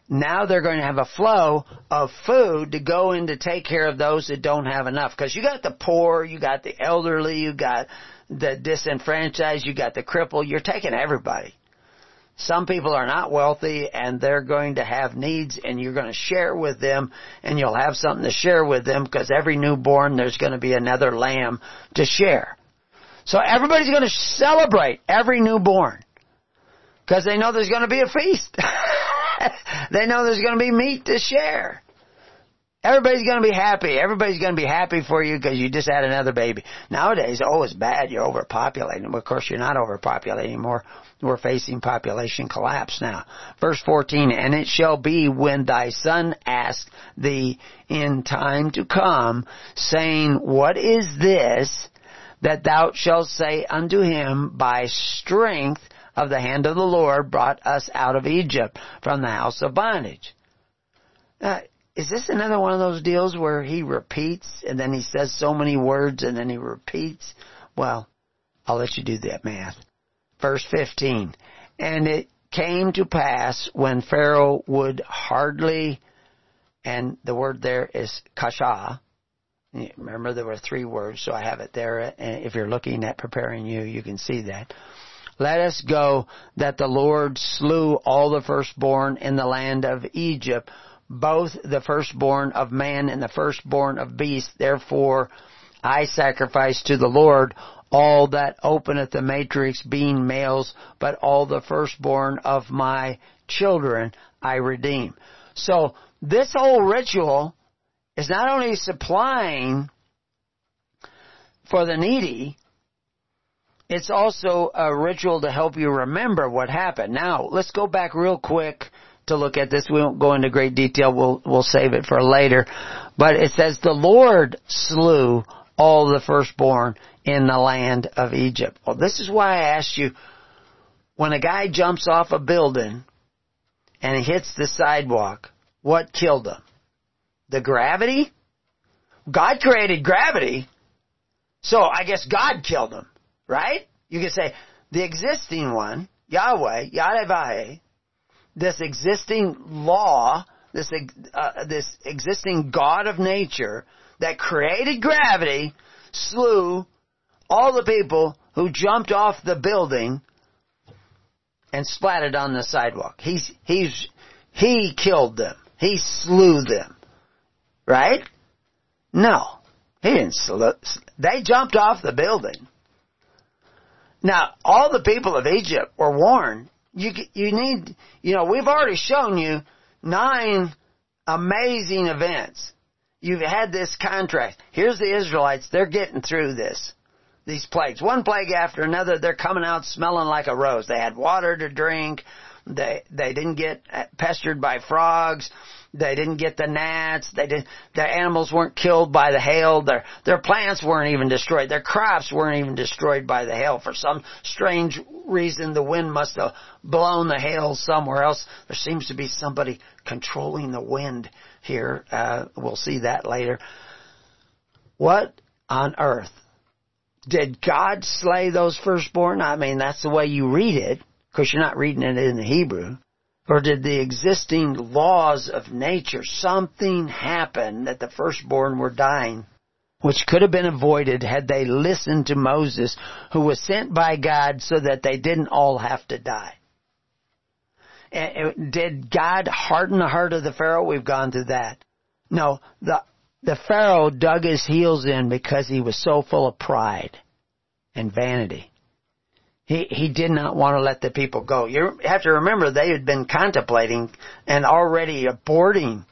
now they're going to have a flow of food to go in to take care of those that don't have enough. Because you got the poor, you got the elderly, you got the disenfranchised, you got the cripple, You're taking everybody. Some people are not wealthy and they're going to have needs and you're going to share with them and you'll have something to share with them because every newborn there's going to be another lamb to share. So everybody's going to celebrate every newborn because they know there's going to be a feast. they know there's going to be meat to share. Everybody's going to be happy. Everybody's going to be happy for you because you just had another baby. Nowadays, oh, it's bad. You're overpopulating. Well, of course, you're not overpopulating anymore. We're facing population collapse now. Verse 14, And it shall be when thy son ask thee in time to come, saying, What is this? That thou shalt say unto him, By strength of the hand of the Lord brought us out of Egypt from the house of bondage. Uh, is this another one of those deals where he repeats and then he says so many words and then he repeats? Well, I'll let you do that math. Verse 15. And it came to pass when Pharaoh would hardly, and the word there is kasha. Remember there were three words, so I have it there. And if you're looking at preparing you, you can see that. Let us go that the Lord slew all the firstborn in the land of Egypt, both the firstborn of man and the firstborn of beast. Therefore, I sacrifice to the Lord all that openeth the matrix being males, but all the firstborn of my children I redeem. So, this whole ritual is not only supplying for the needy, it's also a ritual to help you remember what happened. Now, let's go back real quick to look at this. We won't go into great detail. We'll, we'll save it for later. But it says the Lord slew all the firstborn in the land of Egypt. Well, this is why I asked you, when a guy jumps off a building and hits the sidewalk, what killed him? The gravity? God created gravity, so I guess God killed him. Right? You could say, the existing one, Yahweh, Yahweh, this existing law, this, uh, this existing God of nature that created gravity slew all the people who jumped off the building and splatted on the sidewalk. He's, he's, he killed them. He slew them. Right? No. He didn't slew, they jumped off the building. Now, all the people of Egypt were warned. You, you need, you know, we've already shown you nine amazing events. You've had this contrast. Here's the Israelites. They're getting through this. These plagues. One plague after another. They're coming out smelling like a rose. They had water to drink. They, they didn't get uh, pestered by frogs. They didn't get the gnats. They did, their animals weren't killed by the hail. Their, their plants weren't even destroyed. Their crops weren't even destroyed by the hail. For some strange reason, the wind must have blown the hail somewhere else. There seems to be somebody controlling the wind here. Uh, we'll see that later. What on earth? Did God slay those firstborn? I mean, that's the way you read it, because you're not reading it in the Hebrew. Or did the existing laws of nature, something happen that the firstborn were dying, which could have been avoided had they listened to Moses, who was sent by God so that they didn't all have to die? Did God harden the heart of the Pharaoh? We've gone through that. No, the, the Pharaoh dug his heels in because he was so full of pride and vanity. He, he did not want to let the people go. You have to remember they had been contemplating and already aborting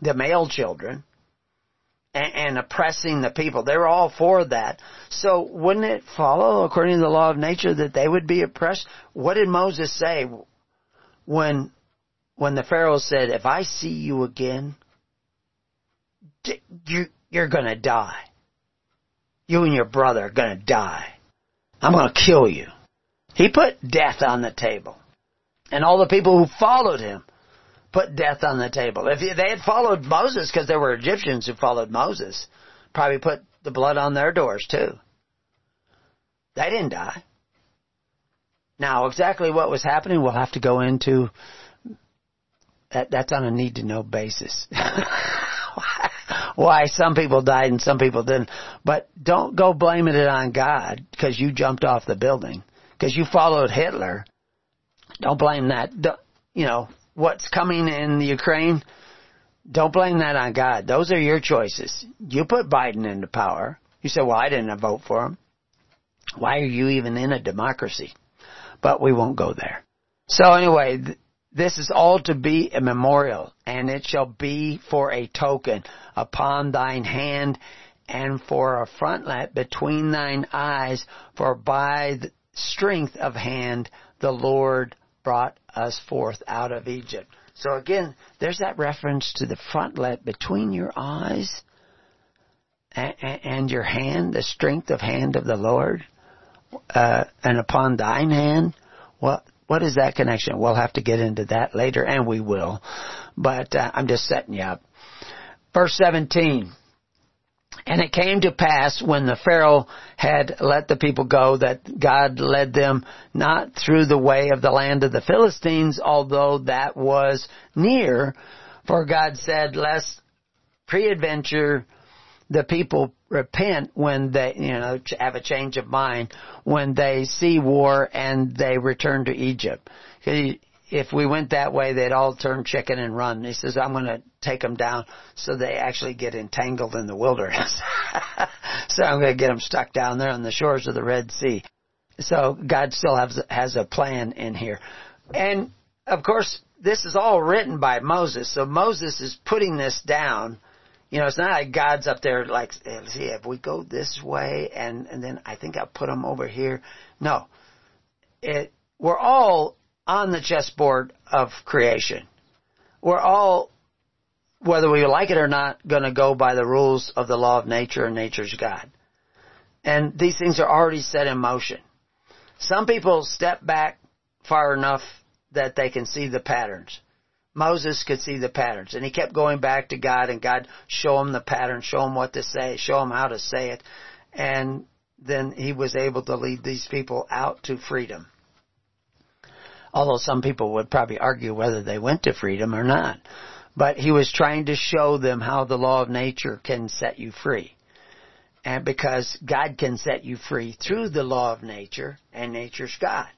the male children and, and oppressing the people. They were all for that. So wouldn't it follow, according to the law of nature, that they would be oppressed? What did Moses say when, when the Pharaoh said, if I see you again, you, you're gonna die. You and your brother are gonna die. I'm going to kill you. He put death on the table. And all the people who followed him put death on the table. If they had followed Moses, because there were Egyptians who followed Moses, probably put the blood on their doors too. They didn't die. Now, exactly what was happening, we'll have to go into that, that's on a need to know basis. Why some people died and some people didn't. But don't go blaming it on God because you jumped off the building. Because you followed Hitler. Don't blame that. Don't, you know, what's coming in the Ukraine, don't blame that on God. Those are your choices. You put Biden into power. You say, well, I didn't vote for him. Why are you even in a democracy? But we won't go there. So anyway, this is all to be a memorial, and it shall be for a token upon thine hand and for a frontlet between thine eyes, for by the strength of hand the Lord brought us forth out of Egypt. So again, there's that reference to the frontlet between your eyes and, your hand, the strength of hand of the Lord, uh, and upon thine hand. What what is that connection? We'll have to get into that later, and we will. But uh, I'm just setting you up. Verse 17. And it came to pass when the Pharaoh had let the people go that God led them not through the way of the land of the Philistines, although that was near. For God said, lest pre-adventure the people repent when they, you know, have a change of mind when they see war and they return to Egypt if we went that way, they'd all turn chicken and run. He says, I'm going to take them down so they actually get entangled in the wilderness. so I'm going to get them stuck down there on the shores of the Red Sea. So God still has, has a plan in here. And of course, this is all written by Moses. So Moses is putting this down. You know, it's not like God's up there like, see, if we go this way and, and then I think I'll put them over here. No. It, we're all on the chessboard of creation. We're all, whether we like it or not, to go by the rules of the law of nature and nature's God. And these things are already set in motion. Some people step back far enough that they can see the patterns. Moses could see the patterns and he kept going back to God and God show him the pattern, show him what to say, show him how to say it. And then he was able to lead these people out to freedom although some people would probably argue whether they went to freedom or not. But he was trying to show them how the law of nature can set you free. And because God can set you free through the law of nature, and nature's God.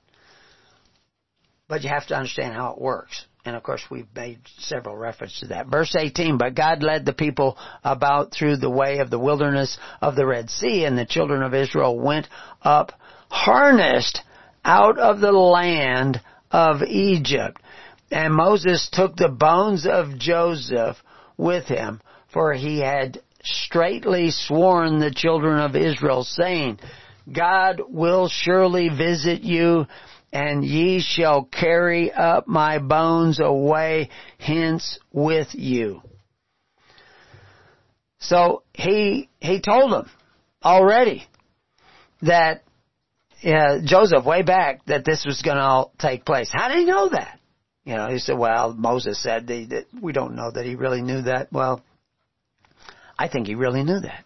But you have to understand how it works. And of course, we've made several references to that. Verse 18, but God led the people about through the way of the wilderness of the Red Sea, and the children of Israel went up harnessed out of the land of Egypt. And Moses took the bones of Joseph with him, for he had straitly sworn the children of Israel, saying, God will surely visit you, and ye shall carry up my bones away hence with you. So he, he told them already that uh, Joseph way back that this was going to all take place. How did he know that? You know, he said, well, Moses said that we don't know that he really knew that. Well, I think he really knew that.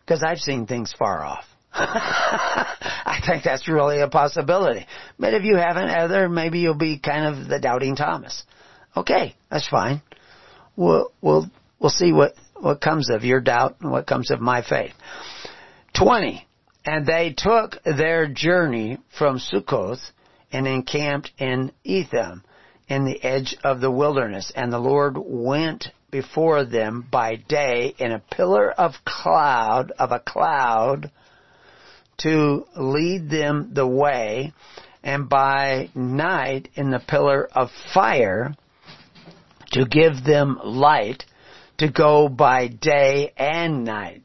Because I've seen things far off. I think that's really a possibility. But if you haven't, Heather, maybe you'll be kind of the doubting Thomas. Okay, that's fine. We'll, we'll, we'll see what, what comes of your doubt and what comes of my faith. 20. And they took their journey from Sukkoth and encamped in Etham in the edge of the wilderness. And the Lord went before them by day in a pillar of cloud, of a cloud, to lead them the way, and by night in the pillar of fire to give them light to go by day and night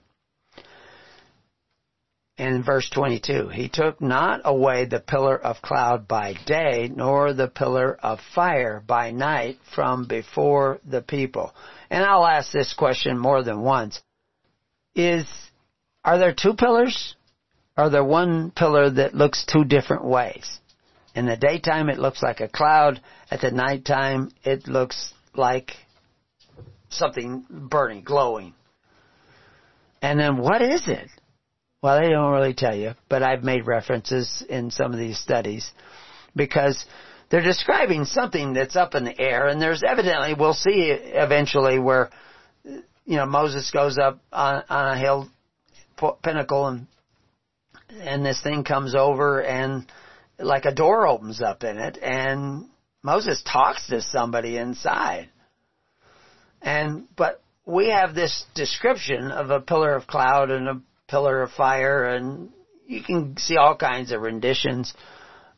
in verse 22. He took not away the pillar of cloud by day, nor the pillar of fire by night from before the people. And I'll ask this question more than once. Is, are there two pillars? Are there one pillar that looks two different ways? In the daytime it looks like a cloud. At the nighttime it looks like something burning, glowing. And then what is it? Well, they don't really tell you, but I've made references in some of these studies because they're describing something that's up in the air, and there's evidently we'll see eventually where you know Moses goes up on, on a hill pinnacle and and this thing comes over and like a door opens up in it and Moses talks to somebody inside. And but we have this description of a pillar of cloud and a pillar of fire and you can see all kinds of renditions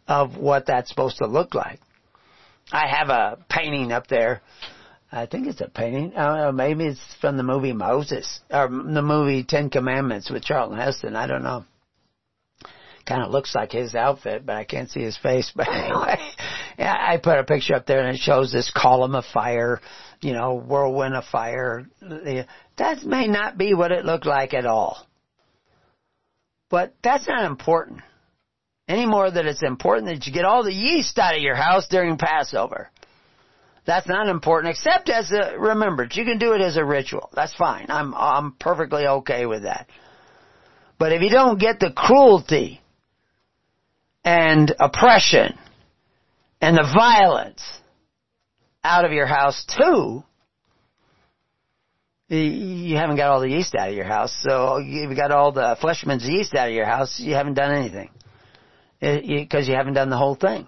of what that's supposed to look like. I have a painting up there. I think it's a painting. I don't know, maybe it's from the movie Moses or the movie Ten Commandments with Charlton Heston. I don't know. Kind of looks like his outfit, but I can't see his face. But oh. anyway, yeah, I put a picture up there and it shows this column of fire, you know, whirlwind of fire. That may not be what it looked like at all. But that's not important. Any more that it's important that you get all the yeast out of your house during Passover. That's not important, except as a remembrance. You can do it as a ritual. That's fine. I'm I'm perfectly okay with that. But if you don't get the cruelty and oppression and the violence out of your house too, you haven't got all the yeast out of your house. So you've got all the Fleischmann's yeast out of your house. You haven't done anything eh, because you haven't done the whole thing.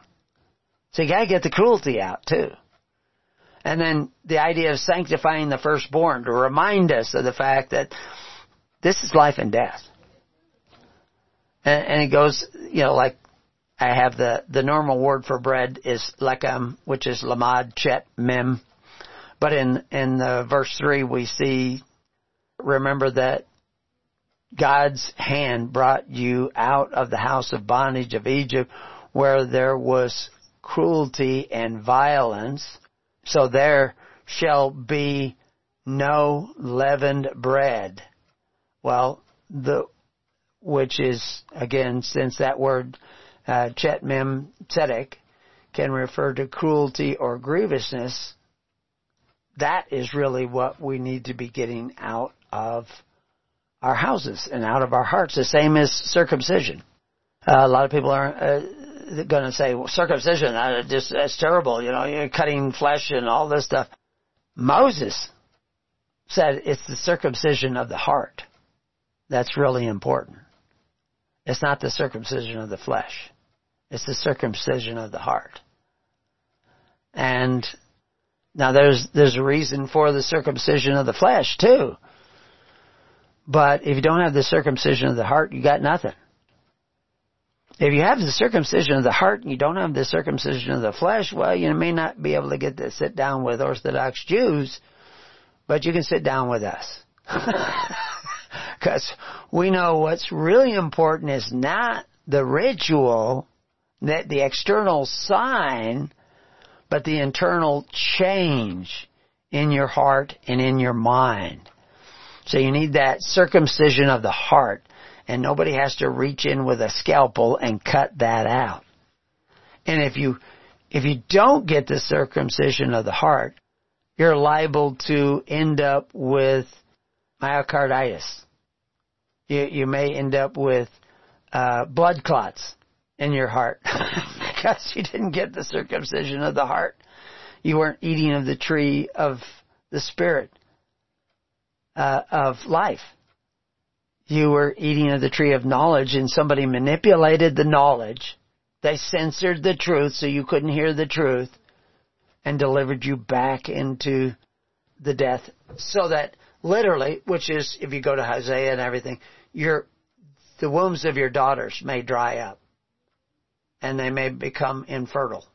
So you got to get the cruelty out too. And then the idea of sanctifying the firstborn to remind us of the fact that this is life and death. And, and it goes, you know, like I have the, the normal word for bread is lechem, which is lamad, chet, mem. But in, in the verse 3 we see, remember that God's hand brought you out of the house of bondage of Egypt where there was cruelty and violence. So there shall be no leavened bread. Well, the, which is, again, since that word, uh, chet mem tzadik, can refer to cruelty or grievousness, that is really what we need to be getting out of our houses and out of our hearts, the same as circumcision. Uh, a lot of people are uh, going to say well, circumcision, uh, just that's terrible. You know, you're cutting flesh and all this stuff. Moses said it's the circumcision of the heart that's really important. It's not the circumcision of the flesh. It's the circumcision of the heart. And now there's there's a reason for the circumcision of the flesh too. But if you don't have the circumcision of the heart, you got nothing. If you have the circumcision of the heart and you don't have the circumcision of the flesh, well, you may not be able to get to sit down with Orthodox Jews, but you can sit down with us. Because we know what's really important is not the ritual, that the external sign, but the internal change in your heart and in your mind. So you need that circumcision of the heart. And nobody has to reach in with a scalpel and cut that out. And if you, if you don't get the circumcision of the heart, you're liable to end up with myocarditis. You, you may end up with uh, blood clots in your heart because you didn't get the circumcision of the heart. You weren't eating of the tree of the Spirit uh, of life. You were eating of the tree of knowledge and somebody manipulated the knowledge. They censored the truth so you couldn't hear the truth and delivered you back into the death so that literally, which is, if you go to Hosea and everything, your, the wombs of your daughters may dry up and they may become infertile.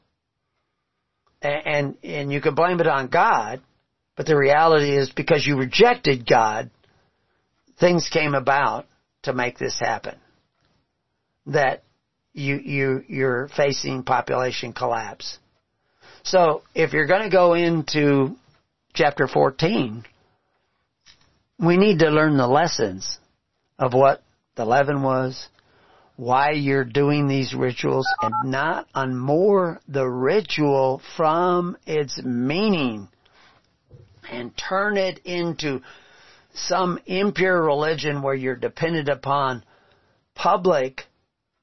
And, and, and you can blame it on God, but the reality is because you rejected God, things came about to make this happen. That you, you, you're facing population collapse. So if you're going to go into chapter 14, we need to learn the lessons of what the leaven was, why you're doing these rituals, and not unmoor the ritual from its meaning and turn it into some impure religion where you're dependent upon public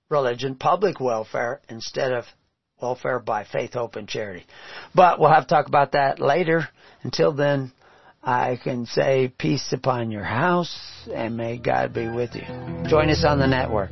religion, public welfare, instead of welfare by faith, hope, and charity. But we'll have to talk about that later. Until then, I can say peace upon your house and may God be with you. Join us on the network.